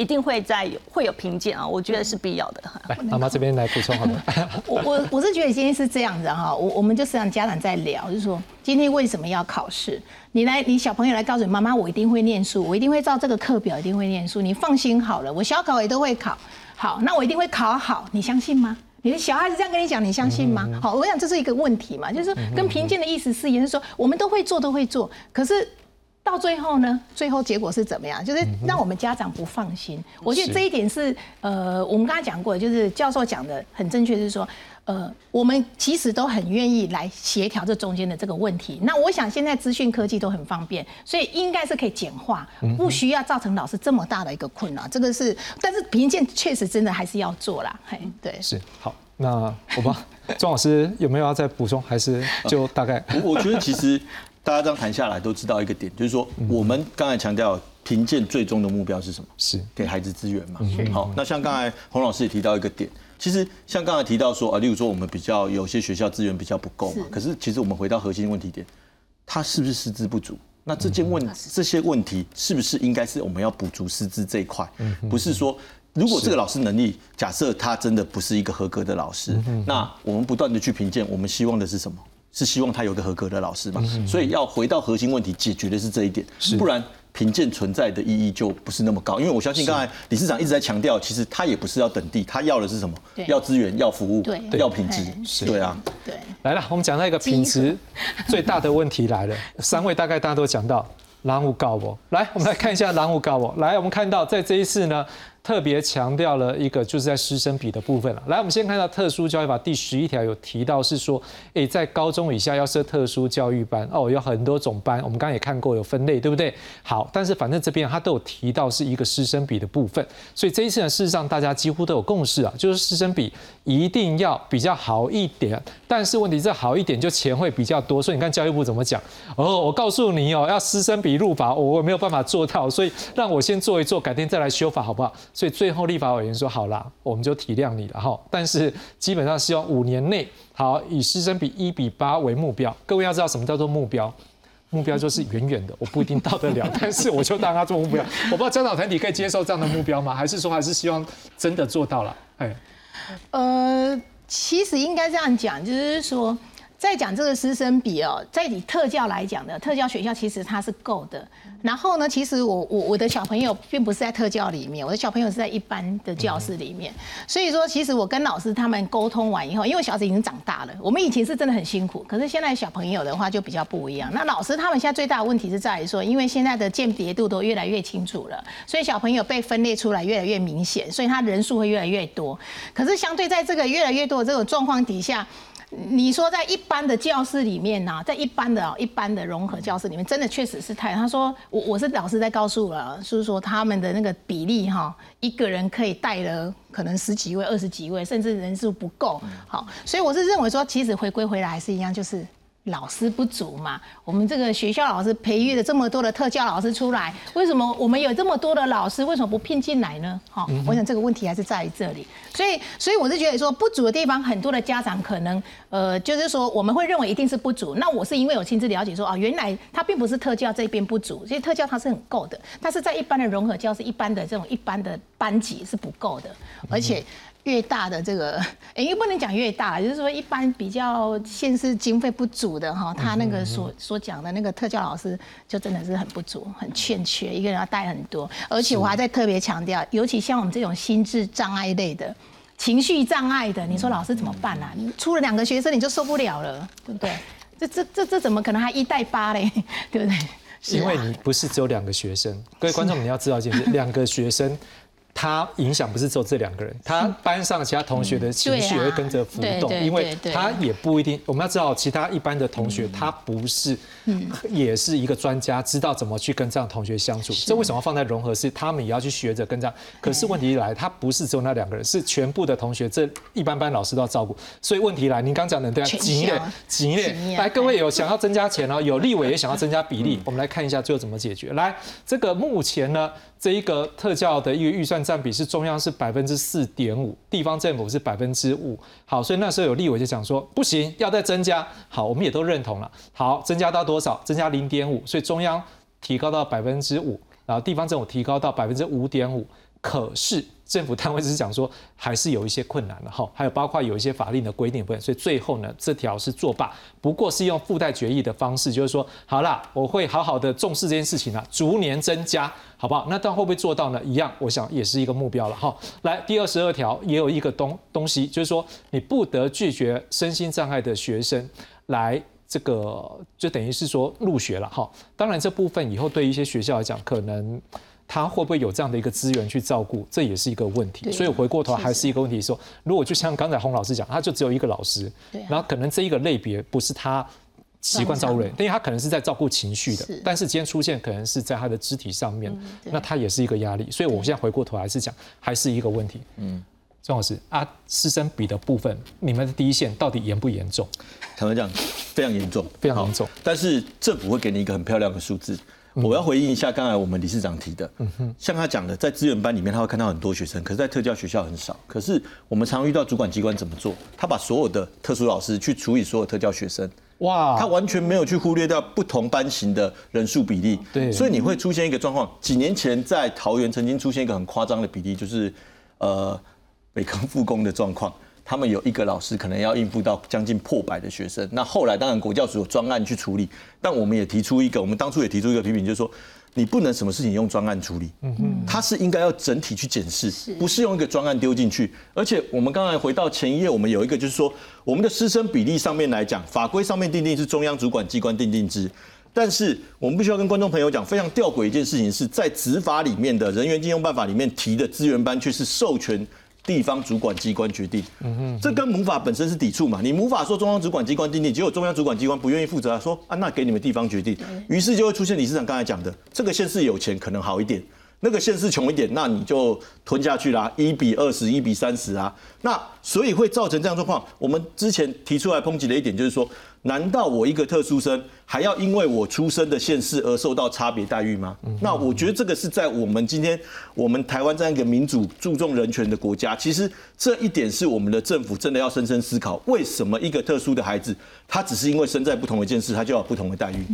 一定会在会有评鉴啊，我觉得是必要的。来，妈妈这边来补充好吗。我我我是觉得今天是这样子哈，我我们就是让家长在聊，就是说今天为什么要考试？你来，你小朋友来告诉你妈妈，我一定会念书，我一定会照这个课表，一定会念书，你放心好了。我小考也都会考，好，那我一定会考好，你相信吗？你的小孩子这样跟你讲，你相信吗？好，我想这是一个问题嘛，就是跟评鉴的意思是也是说，我们都会做，都会做，可是。到最后呢？最后结果是怎么样？就是让我们家长不放心。我觉得这一点是呃，我们刚才讲过，就是教授讲的很正确，就是说，呃，我们其实都很愿意来协调这中间的这个问题。那我想现在资讯科技都很方便，所以应该是可以简化，不需要造成老师这么大的一个困扰。这个是，但是评鉴确实真的还是要做啦。嘿，对，是好。那我吧，庄老师有没有要再补充？还是就大概？我我觉得其实。大家这样谈下来都知道一个点，就是说我们刚才强调评鉴最终的目标是什么？是给孩子资源嘛？好，那像刚才洪老师也提到一个点，其实像刚才提到说啊，例如说我们比较有些学校资源比较不够嘛，可是其实我们回到核心问题点，他是不是师资不足？那这件问这些问题是不是应该是我们要补足师资这一块？不是说如果这个老师能力假设他真的不是一个合格的老师，那我们不断的去评鉴，我们希望的是什么？是希望他有个合格的老师嘛？所以要回到核心问题，解决的是这一点，不然评鉴存在的意义就不是那么高。因为我相信刚才理事长一直在强调，其实他也不是要等地，他要的是什么？要资源，要服务，要品质。对啊，对。来了，我们讲到一个品质最大的问题来了。三位大概大家都讲到，狼物告我。来，我们来看一下狼物告我。来，我们看到在这一次呢。特别强调了一个，就是在师生比的部分了。来，我们先看到特殊教育法第十一条有提到，是说，诶，在高中以下要设特殊教育班哦，有很多种班，我们刚刚也看过有分类，对不对？好，但是反正这边它都有提到是一个师生比的部分，所以这一次呢，事实上大家几乎都有共识啊，就是师生比一定要比较好一点。但是问题是好一点就钱会比较多，所以你看教育部怎么讲？哦，我告诉你哦，要师生比入法，我没有办法做到，所以让我先做一做，改天再来修法，好不好？所以最后立法委员说好啦，我们就体谅你了哈。但是基本上希望五年内好以师生比一比八为目标。各位要知道什么叫做目标？目标就是远远的，我不一定到得了，但是我就当他做目标。我不知道家长团体可以接受这样的目标吗？还是说还是希望真的做到了？哎，呃，其实应该这样讲，就是说。在讲这个师生比哦，在以特教来讲的特教学校，其实它是够的。然后呢，其实我我我的小朋友并不是在特教里面，我的小朋友是在一般的教室里面。所以说，其实我跟老师他们沟通完以后，因为小孩子已经长大了，我们以前是真的很辛苦，可是现在小朋友的话就比较不一样。那老师他们现在最大的问题是在于说，因为现在的鉴别度都越来越清楚了，所以小朋友被分裂出来越来越明显，所以他人数会越来越多。可是相对在这个越来越多的这种状况底下。你说在一般的教室里面呢、在一般的哦一般的融合教室里面，真的确实是太。他说我我是老师在告诉了，就是说他们的那个比例哈，一个人可以带了可能十几位、二十几位，甚至人数不够。好，所以我是认为说，其实回归回来还是一样，就是。老师不足嘛，我们这个学校老师培育了这么多的特教老师出来，为什么我们有这么多的老师，为什么不聘进来呢？好、我想这个问题还是在于这里。所以，所以我是觉得说不足的地方，很多的家长可能呃，就是说我们会认为一定是不足。那我是因为有亲自了解说，啊，原来它并不是特教这边不足，其实特教它是很够的，但是在一般的融合教是、一般的这种一般的班级是不够的，而且。越大的这个，哎，又不能讲越大，就是说一般比较现实经费不足的哈，他那个所所讲的那个特教老师就真的是很不足，很欠缺，一个人要带很多，而且我还在特别强调，尤其像我们这种心智障碍类的。情绪障碍的，你说老师怎么办啊？你出了两个学生你就受不了了，对不对？这这这这怎么可能还一带八嘞？对不对？因为你不是只有两个学生，各位观众你要知道一件事，两个学生。他影响不是只有这两个人，他班上其他同学的情绪也会跟着浮动，因为他也不一定。我们要知道，其他一般的同学，他不是，也是一个专家，知道怎么去跟这样同学相处。这为什么要放在融合？是他们也要去学着跟这样。可是问题一来，他不是只有那两个人，是全部的同学，这一般班老师都要照顾。所以问题来，您刚讲的对啊，全急烈校，急烈急。烈来，各位有想要增加钱哦，有立委也想要增加比例，我们来看一下最后怎么解决。来，这个目前呢，这一个特教的一个预算占比是中央是百分之四点五，地方政府是百分之五。好，所以那时候有立委就讲说不行，要再增加。好，我们也都认同了。好，增加到多少？增加零点五，所以中央提高到百分之五，然后地方政府提高到百分之五点五。可是政府单位只是讲说，还是有一些困难的哈，还有包括有一些法令的规定部分，所以最后呢，这条是作罢，不过是用附带决议的方式，就是说，好啦，我会好好的重视这件事情啊，逐年增加，好不好？那但会不会做到呢？一样，我想也是一个目标了哈。来，第二十二条也有一个东东西，就是说，你不得拒绝身心障碍的学生来。这个就等于是说入学了哈，当然这部分以后对一些学校来讲，可能他会不会有这样的一个资源去照顾，这也是一个问题。所以回过头还是一个问题，说如果就像刚才洪老师讲，他就只有一个老师，然后可能这一个类别不是他习惯照顾人，因为他可能是在照顾情绪的，但是今天出现可能是在他的肢体上面，对那他也是一个压力。所以我现在回过头来是讲，还是一个问题。嗯，钟老师啊，师生比的部分，你们的第一线到底严不严重？坦白讲，非常严重，非常严重但是政府会给你一个很漂亮的数字。我要回应一下刚才我们理事长提的，像他讲的，在资源班里面他会看到很多学生，可是，在特教学校很少。可是我们常遇到主管机关怎么做？他把所有的特殊老师去处理所有特教学生，哇，他完全没有去忽略掉不同班型的人数比例。对所以你会出现一个状况。几年前在桃园曾经出现一个很夸张的比例，就是呃北康复工的状况。他们有一个老师可能要应付到将近破百的学生，那后来当然国教署有专案去处理，但我们也提出一个，我们当初也提出一个批评，就是说你不能什么事情用专案处理，嗯嗯，它是应该要整体去检视，不是用一个专案丢进去。而且我们刚才回到前一页，我们有一个就是说，我们的师生比例上面来讲，法规上面定定是中央主管机关定定之。但是我们必须要跟观众朋友讲，非常吊诡一件事情是在执法里面的人员禁用办法里面提的资源班，却是授权地方主管机关决定。嗯哼这跟母法本身是抵触嘛？你母法说中央主管机关定定，结果中央主管机关不愿意负责，说啊，那给你们地方决定，于是就会出现李市长刚才讲的，这个县市有钱可能好一点。那个县市穷一点，那你就吞下去啦，一比二十，一比三十啊。那所以会造成这样状况。我们之前提出来抨击的一点就是说，难道我一个特殊生还要因为我出生的县市而受到差别待遇吗？那我觉得这个是在我们今天我们台湾这样一个民主注重人权的国家，其实这一点是我们的政府真的要深深思考，为什么一个特殊的孩子，他只是因为生在不同的县市，他就要有不同的待遇？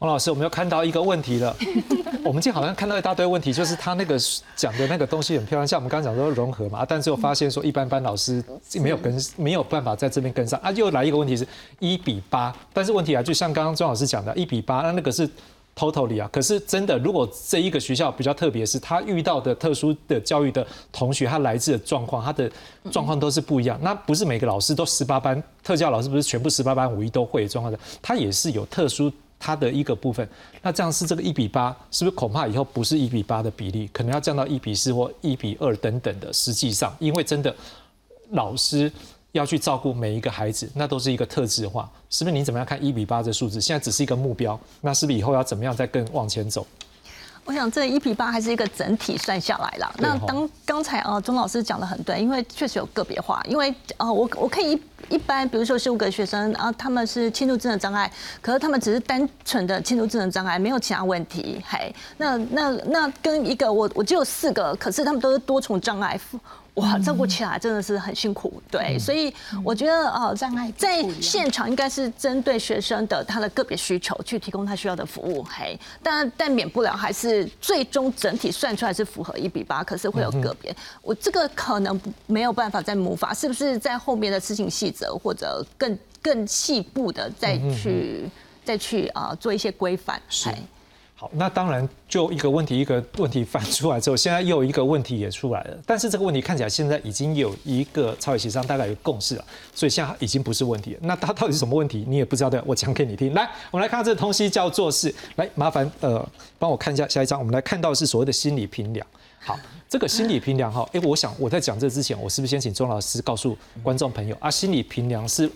王老师，我们又看到一个问题了。我们今天好像看到一大堆问题，就是他那个讲的那个东西很漂亮，像我们刚刚讲说融合嘛，但是又发现说一般班老师没有跟没有办法在这边跟上啊，又来一个问题是一比八，但是问题啊，就像刚刚庄老师讲的，一比八，那那个是 totally 啊，可是真的，如果这一个学校比较特别，是他遇到的特殊的教育的同学，他来自的状况，他的状况都是不一样。那不是每个老师都十八班特教老师，不是全部十八班五一都会状况的，他也是有特殊。它的一个部分，那这样是这个一比八，是不是恐怕以后不是一比八的比例，可能要降到一比四或一比二等等的？实际上，因为真的老师要去照顾每一个孩子，那都是一个特质化，是不是？你怎么样看一比八这数字？现在只是一个目标，那是不是以后要怎么样再更往前走？我想这一比八还是一个整体算下来了。那当刚才啊钟老师讲的很对，因为确实有个别化，因为啊我我可以一一般，比如说十五个学生啊，他们是轻度智能障碍，可是他们只是单纯的轻度智能障碍，没有其他问题。嘿，那那那跟一个我我只有四个，可是他们都是多重障碍。哇，照顾起来真的是很辛苦，对，所以我觉得呃，障碍在现场应该是针对学生的他的个别需求去提供他需要的服务，嘿，但但免不了还是最终整体算出来是符合一比八，可是会有个别，我这个可能没有办法再模法，是不是在后面的事情细则或者更更细部的再去再去啊做一些规范，是。好，那当然就一个问题一个问题翻出来之后，现在又一个问题也出来了。但是这个问题看起来现在已经有一个超越协商大概有共识了，所以现在已经不是问题了。那它到底是什么问题？你也不知道的，我讲给你听。来，我们来看这个东西叫做是，来麻烦呃帮我看一下下一张，我们来看到是所谓的心理平量。好，这个心理平量哈，哎，我想我在讲这之前，我是不是先请钟老师告诉观众朋友啊，心理平量是？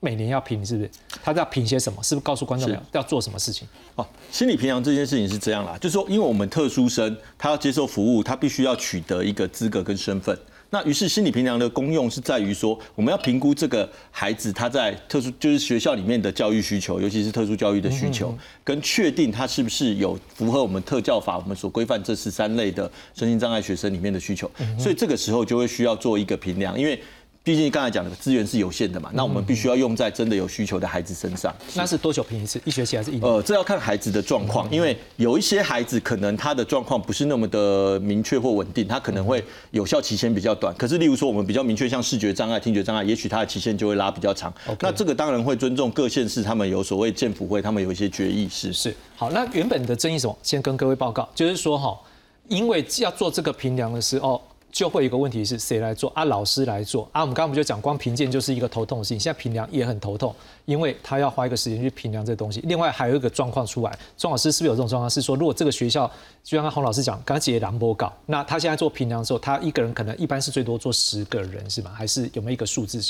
每年要评是不是？他要评些什么？是不是告诉观众要要做什么事情？哦，心理评量这件事情是这样啦，就是说，因为我们特殊生他要接受服务，他必须要取得一个资格跟身份。那于是心理评量的功用是在于说，我们要评估这个孩子他在特殊就是学校里面的教育需求，尤其是特殊教育的需求，跟确定他是不是有符合我们特教法我们所规范这十三类的身心障碍学生里面的需求。所以这个时候就会需要做一个评量，因为。毕竟刚才讲的资源是有限的嘛，那我们必须要用在真的有需求的孩子身上。那是多久评一次？一学期还是一年？呃，这要看孩子的状况，因为有一些孩子可能他的状况不是那么的明确或稳定，他可能会有效期限比较短。可是，例如说我们比较明确，像视觉障碍、听觉障碍，也许他的期限就会拉比较长。那这个当然会尊重各县市，他们有所谓建府会，他们有一些决议是是。好，那原本的争议什么？先跟各位报告，就是说哈，因为要做这个评量的时候。就会有一个问题是谁来做啊？老师来做啊？我们刚刚不就讲光评鉴就是一个头痛的事情，现在评量也很头痛，因为他要花一个时间去评量这东西。另外还有一个状况出来，庄老师是不是有这种状况？是说如果这个学校就像洪老师讲，刚刚解梁波稿，那他现在做评量的时候，他一个人可能一般是最多做十个人是吗？还是有没有一个数字？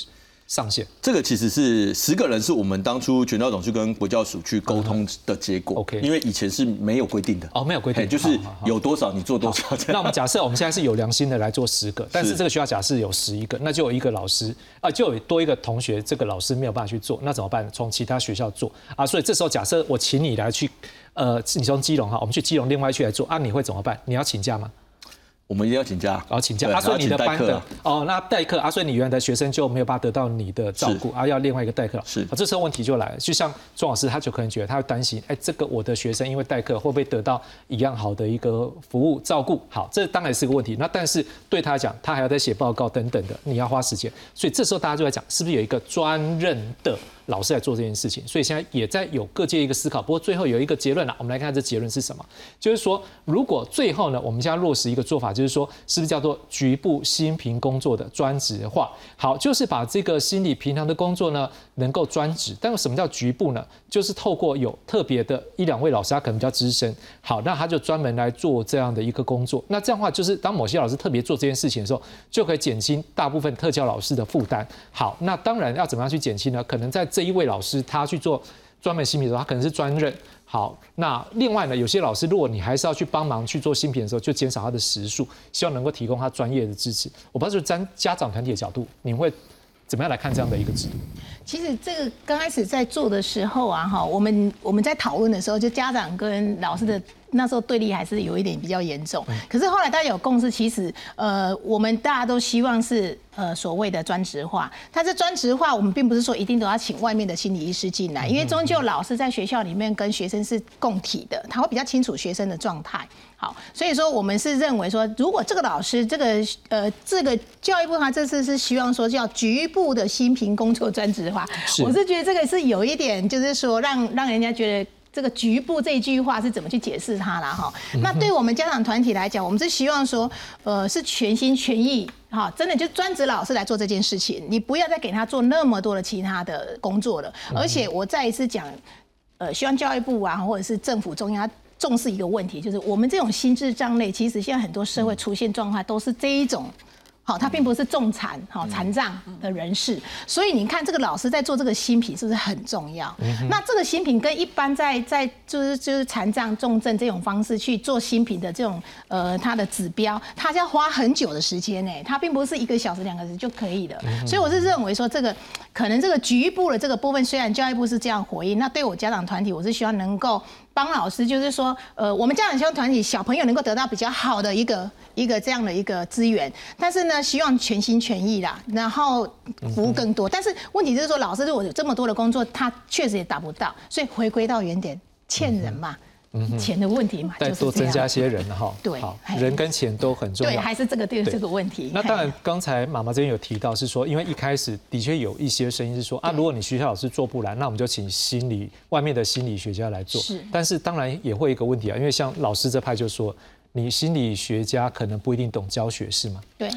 上限，这个其实是十个人，是我们当初全教总去跟国教署去沟通的结果。OK，因为以前是没有规定的。哦，没有规定，就是有多少你做多少。那我们假设我们现在是有良心的来做十个，但是这个学校假设有十一个，那就有一个老师啊，就有多一个同学，这个老师没有办法去做，那怎么办？从其他学校做啊？所以这时候假设我请你来去，呃，你从基隆哈，我们去基隆另外去来做啊，你会怎么办？你要请假吗？我们一定要请假，然后请假。阿顺，你的班的哦，那代课，阿顺，你原来的学生就没有办法得到你的照顾，啊，要另外一个代课。是，这时候问题就来了，就像庄老师，他就可能觉得他会担心，哎，这个我的学生因为代课会不会得到一样好的一个服务照顾？好，这当然是个问题。那但是对他来讲，他还要再写报告等等的，你要花时间。所以这时候大家就在讲，是不是有一个专任的？老师来做这件事情，所以现在也在有各界一个思考。不过最后有一个结论了，我们来看这结论是什么？就是说，如果最后呢，我们现在落实一个做法，就是说，是不是叫做局部心平工作的专职化？好，就是把这个心理平衡的工作呢，能够专职。但什么叫局部呢？就是透过有特别的一两位老师，他可能比较资深，好，那他就专门来做这样的一个工作。那这样的话，就是当某些老师特别做这件事情的时候，就可以减轻大部分特教老师的负担。好，那当然要怎么样去减轻呢？可能在这一位老师他去做专门新品的时候，他可能是专任。好，那另外呢，有些老师如果你还是要去帮忙去做新品的时候，就减少他的时数，希望能够提供他专业的支持。我不知道是站家长团体的角度，你会怎么样来看这样的一个制度？其实这个刚开始在做的时候啊，哈，我们我们在讨论的时候，就家长跟老师的。那时候对立还是有一点比较严重，可是后来大家有共识，其实呃，我们大家都希望是呃所谓的专职化。但是专职化，我们并不是说一定都要请外面的心理医师进来，因为终究老师在学校里面跟学生是共体的，他会比较清楚学生的状态。好，所以说我们是认为说，如果这个老师这个呃这个教育部他这次是希望说叫局部的新评工作专职化，我是觉得这个是有一点就是说让让人家觉得。这个局部这一句话是怎么去解释它了哈？那对我们家长团体来讲，我们是希望说，呃，是全心全意哈，真的就专职老师来做这件事情，你不要再给他做那么多的其他的工作了。而且我再一次讲，呃，希望教育部啊，或者是政府中央重视一个问题，就是我们这种心智障类，其实现在很多社会出现状况都是这一种。好，他并不是重残好残障的人士，所以你看这个老师在做这个新品是不是很重要？那这个新品跟一般在在就是就是残障重症这种方式去做新品的这种呃它的指标，它要花很久的时间呢，它并不是一个小时两个小时就可以的。所以我是认为说这个可能这个局部的这个部分，虽然教育部是这样回应，那对我家长团体，我是希望能够帮老师，就是说呃我们家长希望团体小朋友能够得到比较好的一个。一个这样的一个资源，但是呢，希望全心全意啦，然后服务更多。但是问题就是说，老师如果有这么多的工作，他确实也达不到，所以回归到原点，欠人嘛，钱的问题嘛，再多增加些人哈，对，好人跟钱都很重要，对，还是这个这个问题。那当然，刚才妈妈这边有提到是说，因为一开始的确有一些声音是说啊，如果你学校老师做不来，那我们就请心理外面的心理学家来做。是，但是当然也会一个问题啊，因为像老师这派就说。你心理学家可能不一定懂教学是吗？对，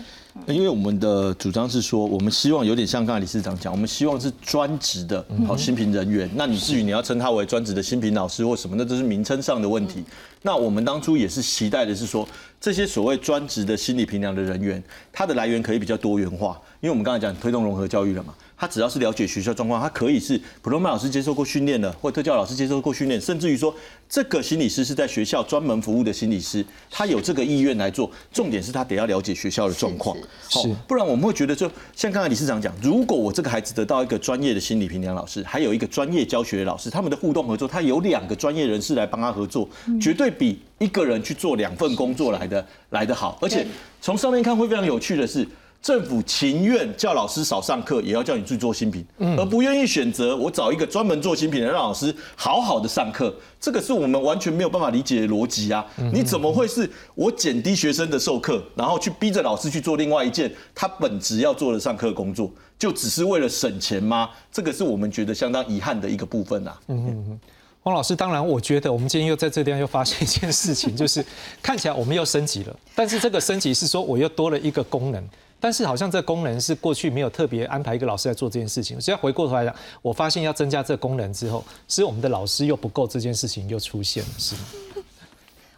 因为我们的主张是说，我们希望有点像刚才理事长讲，我们希望是专职的好新评人员。那你至于你要称他为专职的新评老师或什么，那都是名称上的问题。那我们当初也是期待的是说，这些所谓专职的心理评量的人员，他的来源可以比较多元化，因为我们刚才讲推动融合教育了嘛。他只要是了解学校状况，他可以是普通班老师接受过训练的，或特教老师接受过训练，甚至于说这个心理师是在学校专门服务的心理师，他有这个意愿来做。重点是他得要了解学校的状况，好，不然我们会觉得，就像刚才理事长讲，如果我这个孩子得到一个专业的心理评量老师，还有一个专业教学的老师，他们的互动合作，他有两个专业人士来帮他合作，绝对比一个人去做两份工作来的来的好。而且从上面看会非常有趣的是。政府情愿叫老师少上课，也要叫你去做新品，而不愿意选择我找一个专门做新品的让老师好好的上课。这个是我们完全没有办法理解的逻辑啊！你怎么会是我减低学生的授课，然后去逼着老师去做另外一件他本职要做的上课工作，就只是为了省钱吗？这个是我们觉得相当遗憾的一个部分啊。嗯嗯嗯，黄老师，当然我觉得我们今天又在这地方又发现一件事情，就是看起来我们又升级了，但是这个升级是说我又多了一个功能。但是好像这功能是过去没有特别安排一个老师来做这件事情。现在回过头来讲，我发现要增加这功能之后，是我们的老师又不够，这件事情又出现了，是吗？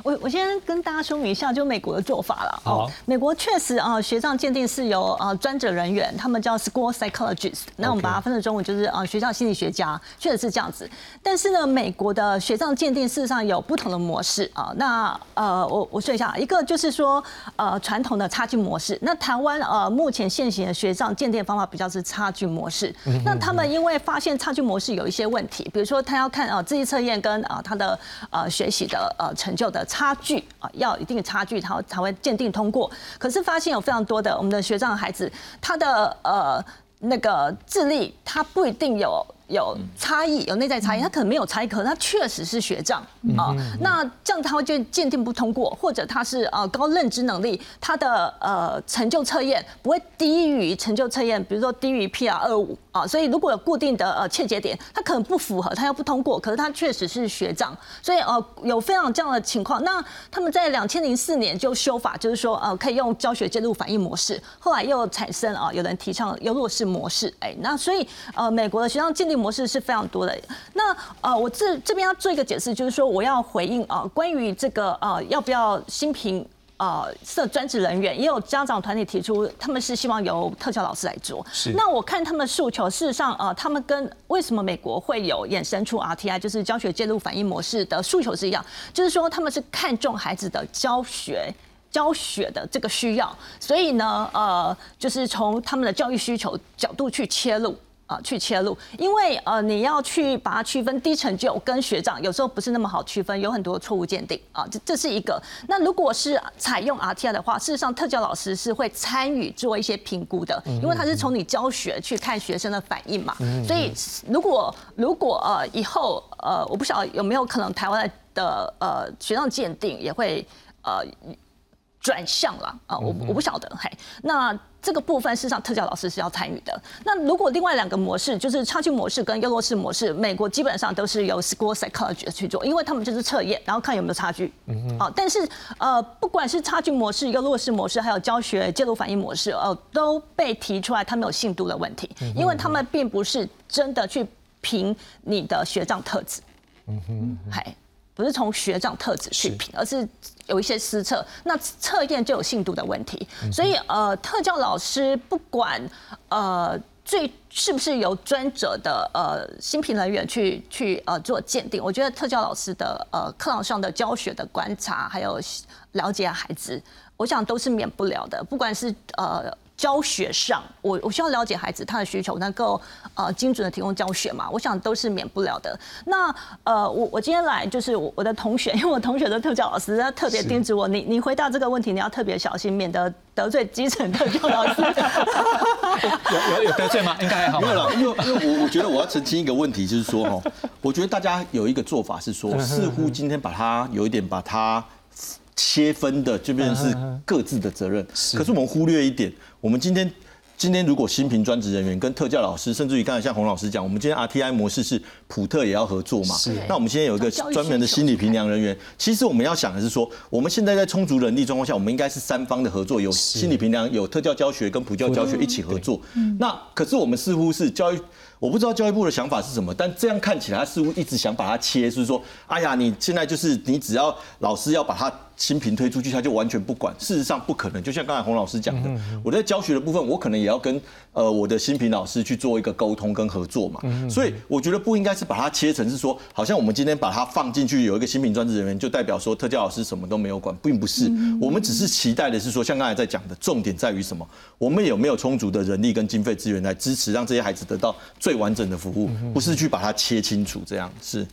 我我先跟大家说明一下，就美国的做法了。哦，美国确实啊，学障鉴定是由啊专责人员，他们叫 school psychologist。那我们把它分成中文就是啊学校心理学家，确实是这样子。但是呢，美国的学障鉴定事实上有不同的模式啊。那呃，我我说一下，一个就是说呃传统的差距模式。那台湾呃目前现行的学障鉴定方法比较是差距模式。那他们因为发现差距模式有一些问题，比如说他要看啊智力测验跟啊他的呃学习的呃成就的。差距啊，要一定的差距，才才会鉴定通过。可是发现有非常多的我们的学长孩子，他的呃那个智力，他不一定有。有差异，有内在差异，他可能没有差异，可是他确实是学障啊。那这样他会就鉴定不通过，或者他是呃高认知能力，他的呃成就测验不会低于成就测验，比如说低于 P R 二五啊。所以如果有固定的呃切节点，他可能不符合，他又不通过，可是他确实是学障，所以呃有非常这样的情况。那他们在两千零四年就修法，就是说呃可以用教学介入反应模式，后来又产生啊有人提倡优弱势模式，哎，那所以呃美国的学生鉴定。模式是非常多的。那呃，我这这边要做一个解释，就是说我要回应啊，关于这个呃，要不要新评呃设专职人员，也有家长团体提出，他们是希望由特教老师来做。是。那我看他们诉求，事实上呃，他们跟为什么美国会有衍生出 RTI，就是教学介入反应模式的诉求是一样，就是说他们是看重孩子的教学教学的这个需要，所以呢呃，就是从他们的教育需求角度去切入。啊，去切入，因为呃，你要去把它区分低成就跟学长，有时候不是那么好区分，有很多错误鉴定啊，这这是一个。那如果是采用 RTI 的话，事实上特教老师是会参与做一些评估的，因为他是从你教学去看学生的反应嘛。所以如果如果呃以后呃，我不晓得有没有可能台湾的呃学生鉴定也会呃。转向了啊，我我不晓得，嘿，那这个部分事实上特教老师是要参与的。那如果另外两个模式，就是差距模式跟优弱势模式，美国基本上都是由 school psychologist 去做，因为他们就是测验，然后看有没有差距。嗯啊，但是呃，不管是差距模式、优弱势模式，还有教学介入反应模式，呃，都被提出来，他们有信度的问题，因为他们并不是真的去评你的学长特质。嗯哼，嗨。不是从学长特质去评，而是有一些失策，那测验就有信度的问题。所以呃，特教老师不管呃最是不是由专责的呃新评人员去去呃做鉴定，我觉得特教老师的呃课堂上的教学的观察，还有了解孩子，我想都是免不了的，不管是呃。教学上，我我需要了解孩子他的需求，能够呃精准的提供教学嘛？我想都是免不了的。那呃，我我今天来就是我我的同学，因为我同学的特教老师他特别叮嘱我，你你回答这个问题你要特别小心，免得得罪基层特教老师。有有有得罪吗？应该还好。没有了，因为因为我我觉得我要澄清一个问题，就是说哈，我觉得大家有一个做法是说，似乎今天把它有一点把它切分的，就变成是各自的责任。可是我们忽略一点。我们今天，今天如果新评专职人员跟特教老师，甚至于刚才像洪老师讲，我们今天 RTI 模式是普特也要合作嘛？是。那我们今天有一个专门的心理评量人员，其实我们要想的是说，我们现在在充足人力状况下，我们应该是三方的合作，有心理评量，有特教教学跟普教教学一起合作。那可是我们似乎是教育。我不知道教育部的想法是什么，但这样看起来，他似乎一直想把它切，是说，哎呀，你现在就是你只要老师要把它新品推出去，他就完全不管。事实上不可能，就像刚才洪老师讲的，我在教学的部分，我可能也要跟呃我的新品老师去做一个沟通跟合作嘛。所以我觉得不应该是把它切成是说，好像我们今天把它放进去有一个新品专职人员，就代表说特教老师什么都没有管，并不是。我们只是期待的是说，像刚才在讲的，重点在于什么？我们有没有充足的人力跟经费资源来支持，让这些孩子得到最最完整的服务，不是去把它切清楚，这样是。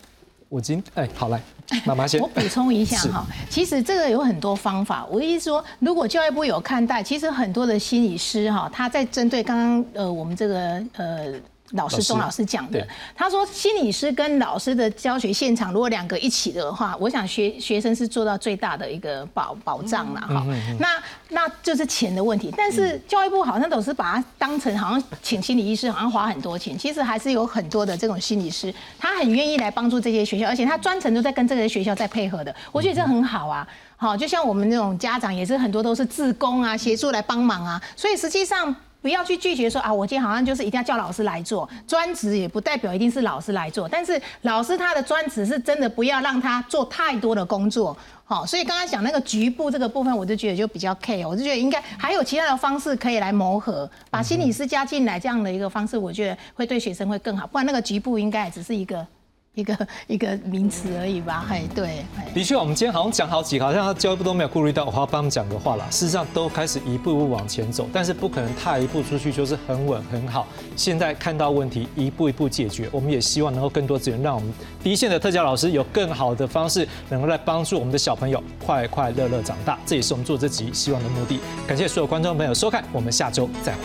我今哎，好来，妈妈先。我补充一下哈，其实这个有很多方法。我的意思说，如果教育部有看待，其实很多的心理师哈，他在针对刚刚呃我们这个呃。老师钟老师讲的，他说心理师跟老师的教学现场，如果两个一起的话，我想学学生是做到最大的一个保保障了哈。那那就是钱的问题，但是教育部好像总是把它当成好像请心理医师好像花很多钱，其实还是有很多的这种心理师，他很愿意来帮助这些学校，而且他专程都在跟这些学校在配合的，我觉得这很好啊。好，就像我们那种家长也是很多都是自工啊，协助来帮忙啊，所以实际上。不要去拒绝说啊，我今天好像就是一定要叫老师来做专职，也不代表一定是老师来做。但是老师他的专职是真的不要让他做太多的工作，好，所以刚刚讲那个局部这个部分，我就觉得就比较 care，我就觉得应该还有其他的方式可以来磨合，把心理师加进来这样的一个方式，我觉得会对学生会更好。不然那个局部应该只是一个。一个 一个名词而已吧，嘿，对，的确，我们今天好像讲好几个，好像教育部都没有顾虑到我要帮他们讲的话了。事实上，都开始一步一步往前走，但是不可能踏一步出去就是很稳很好。现在看到问题，一步一步解决，我们也希望能够更多资源，让我们第一线的特教老师有更好的方式，能够来帮助我们的小朋友快快乐乐长大。这也是我们做这集希望的目的。感谢所有观众朋友收看，我们下周再会。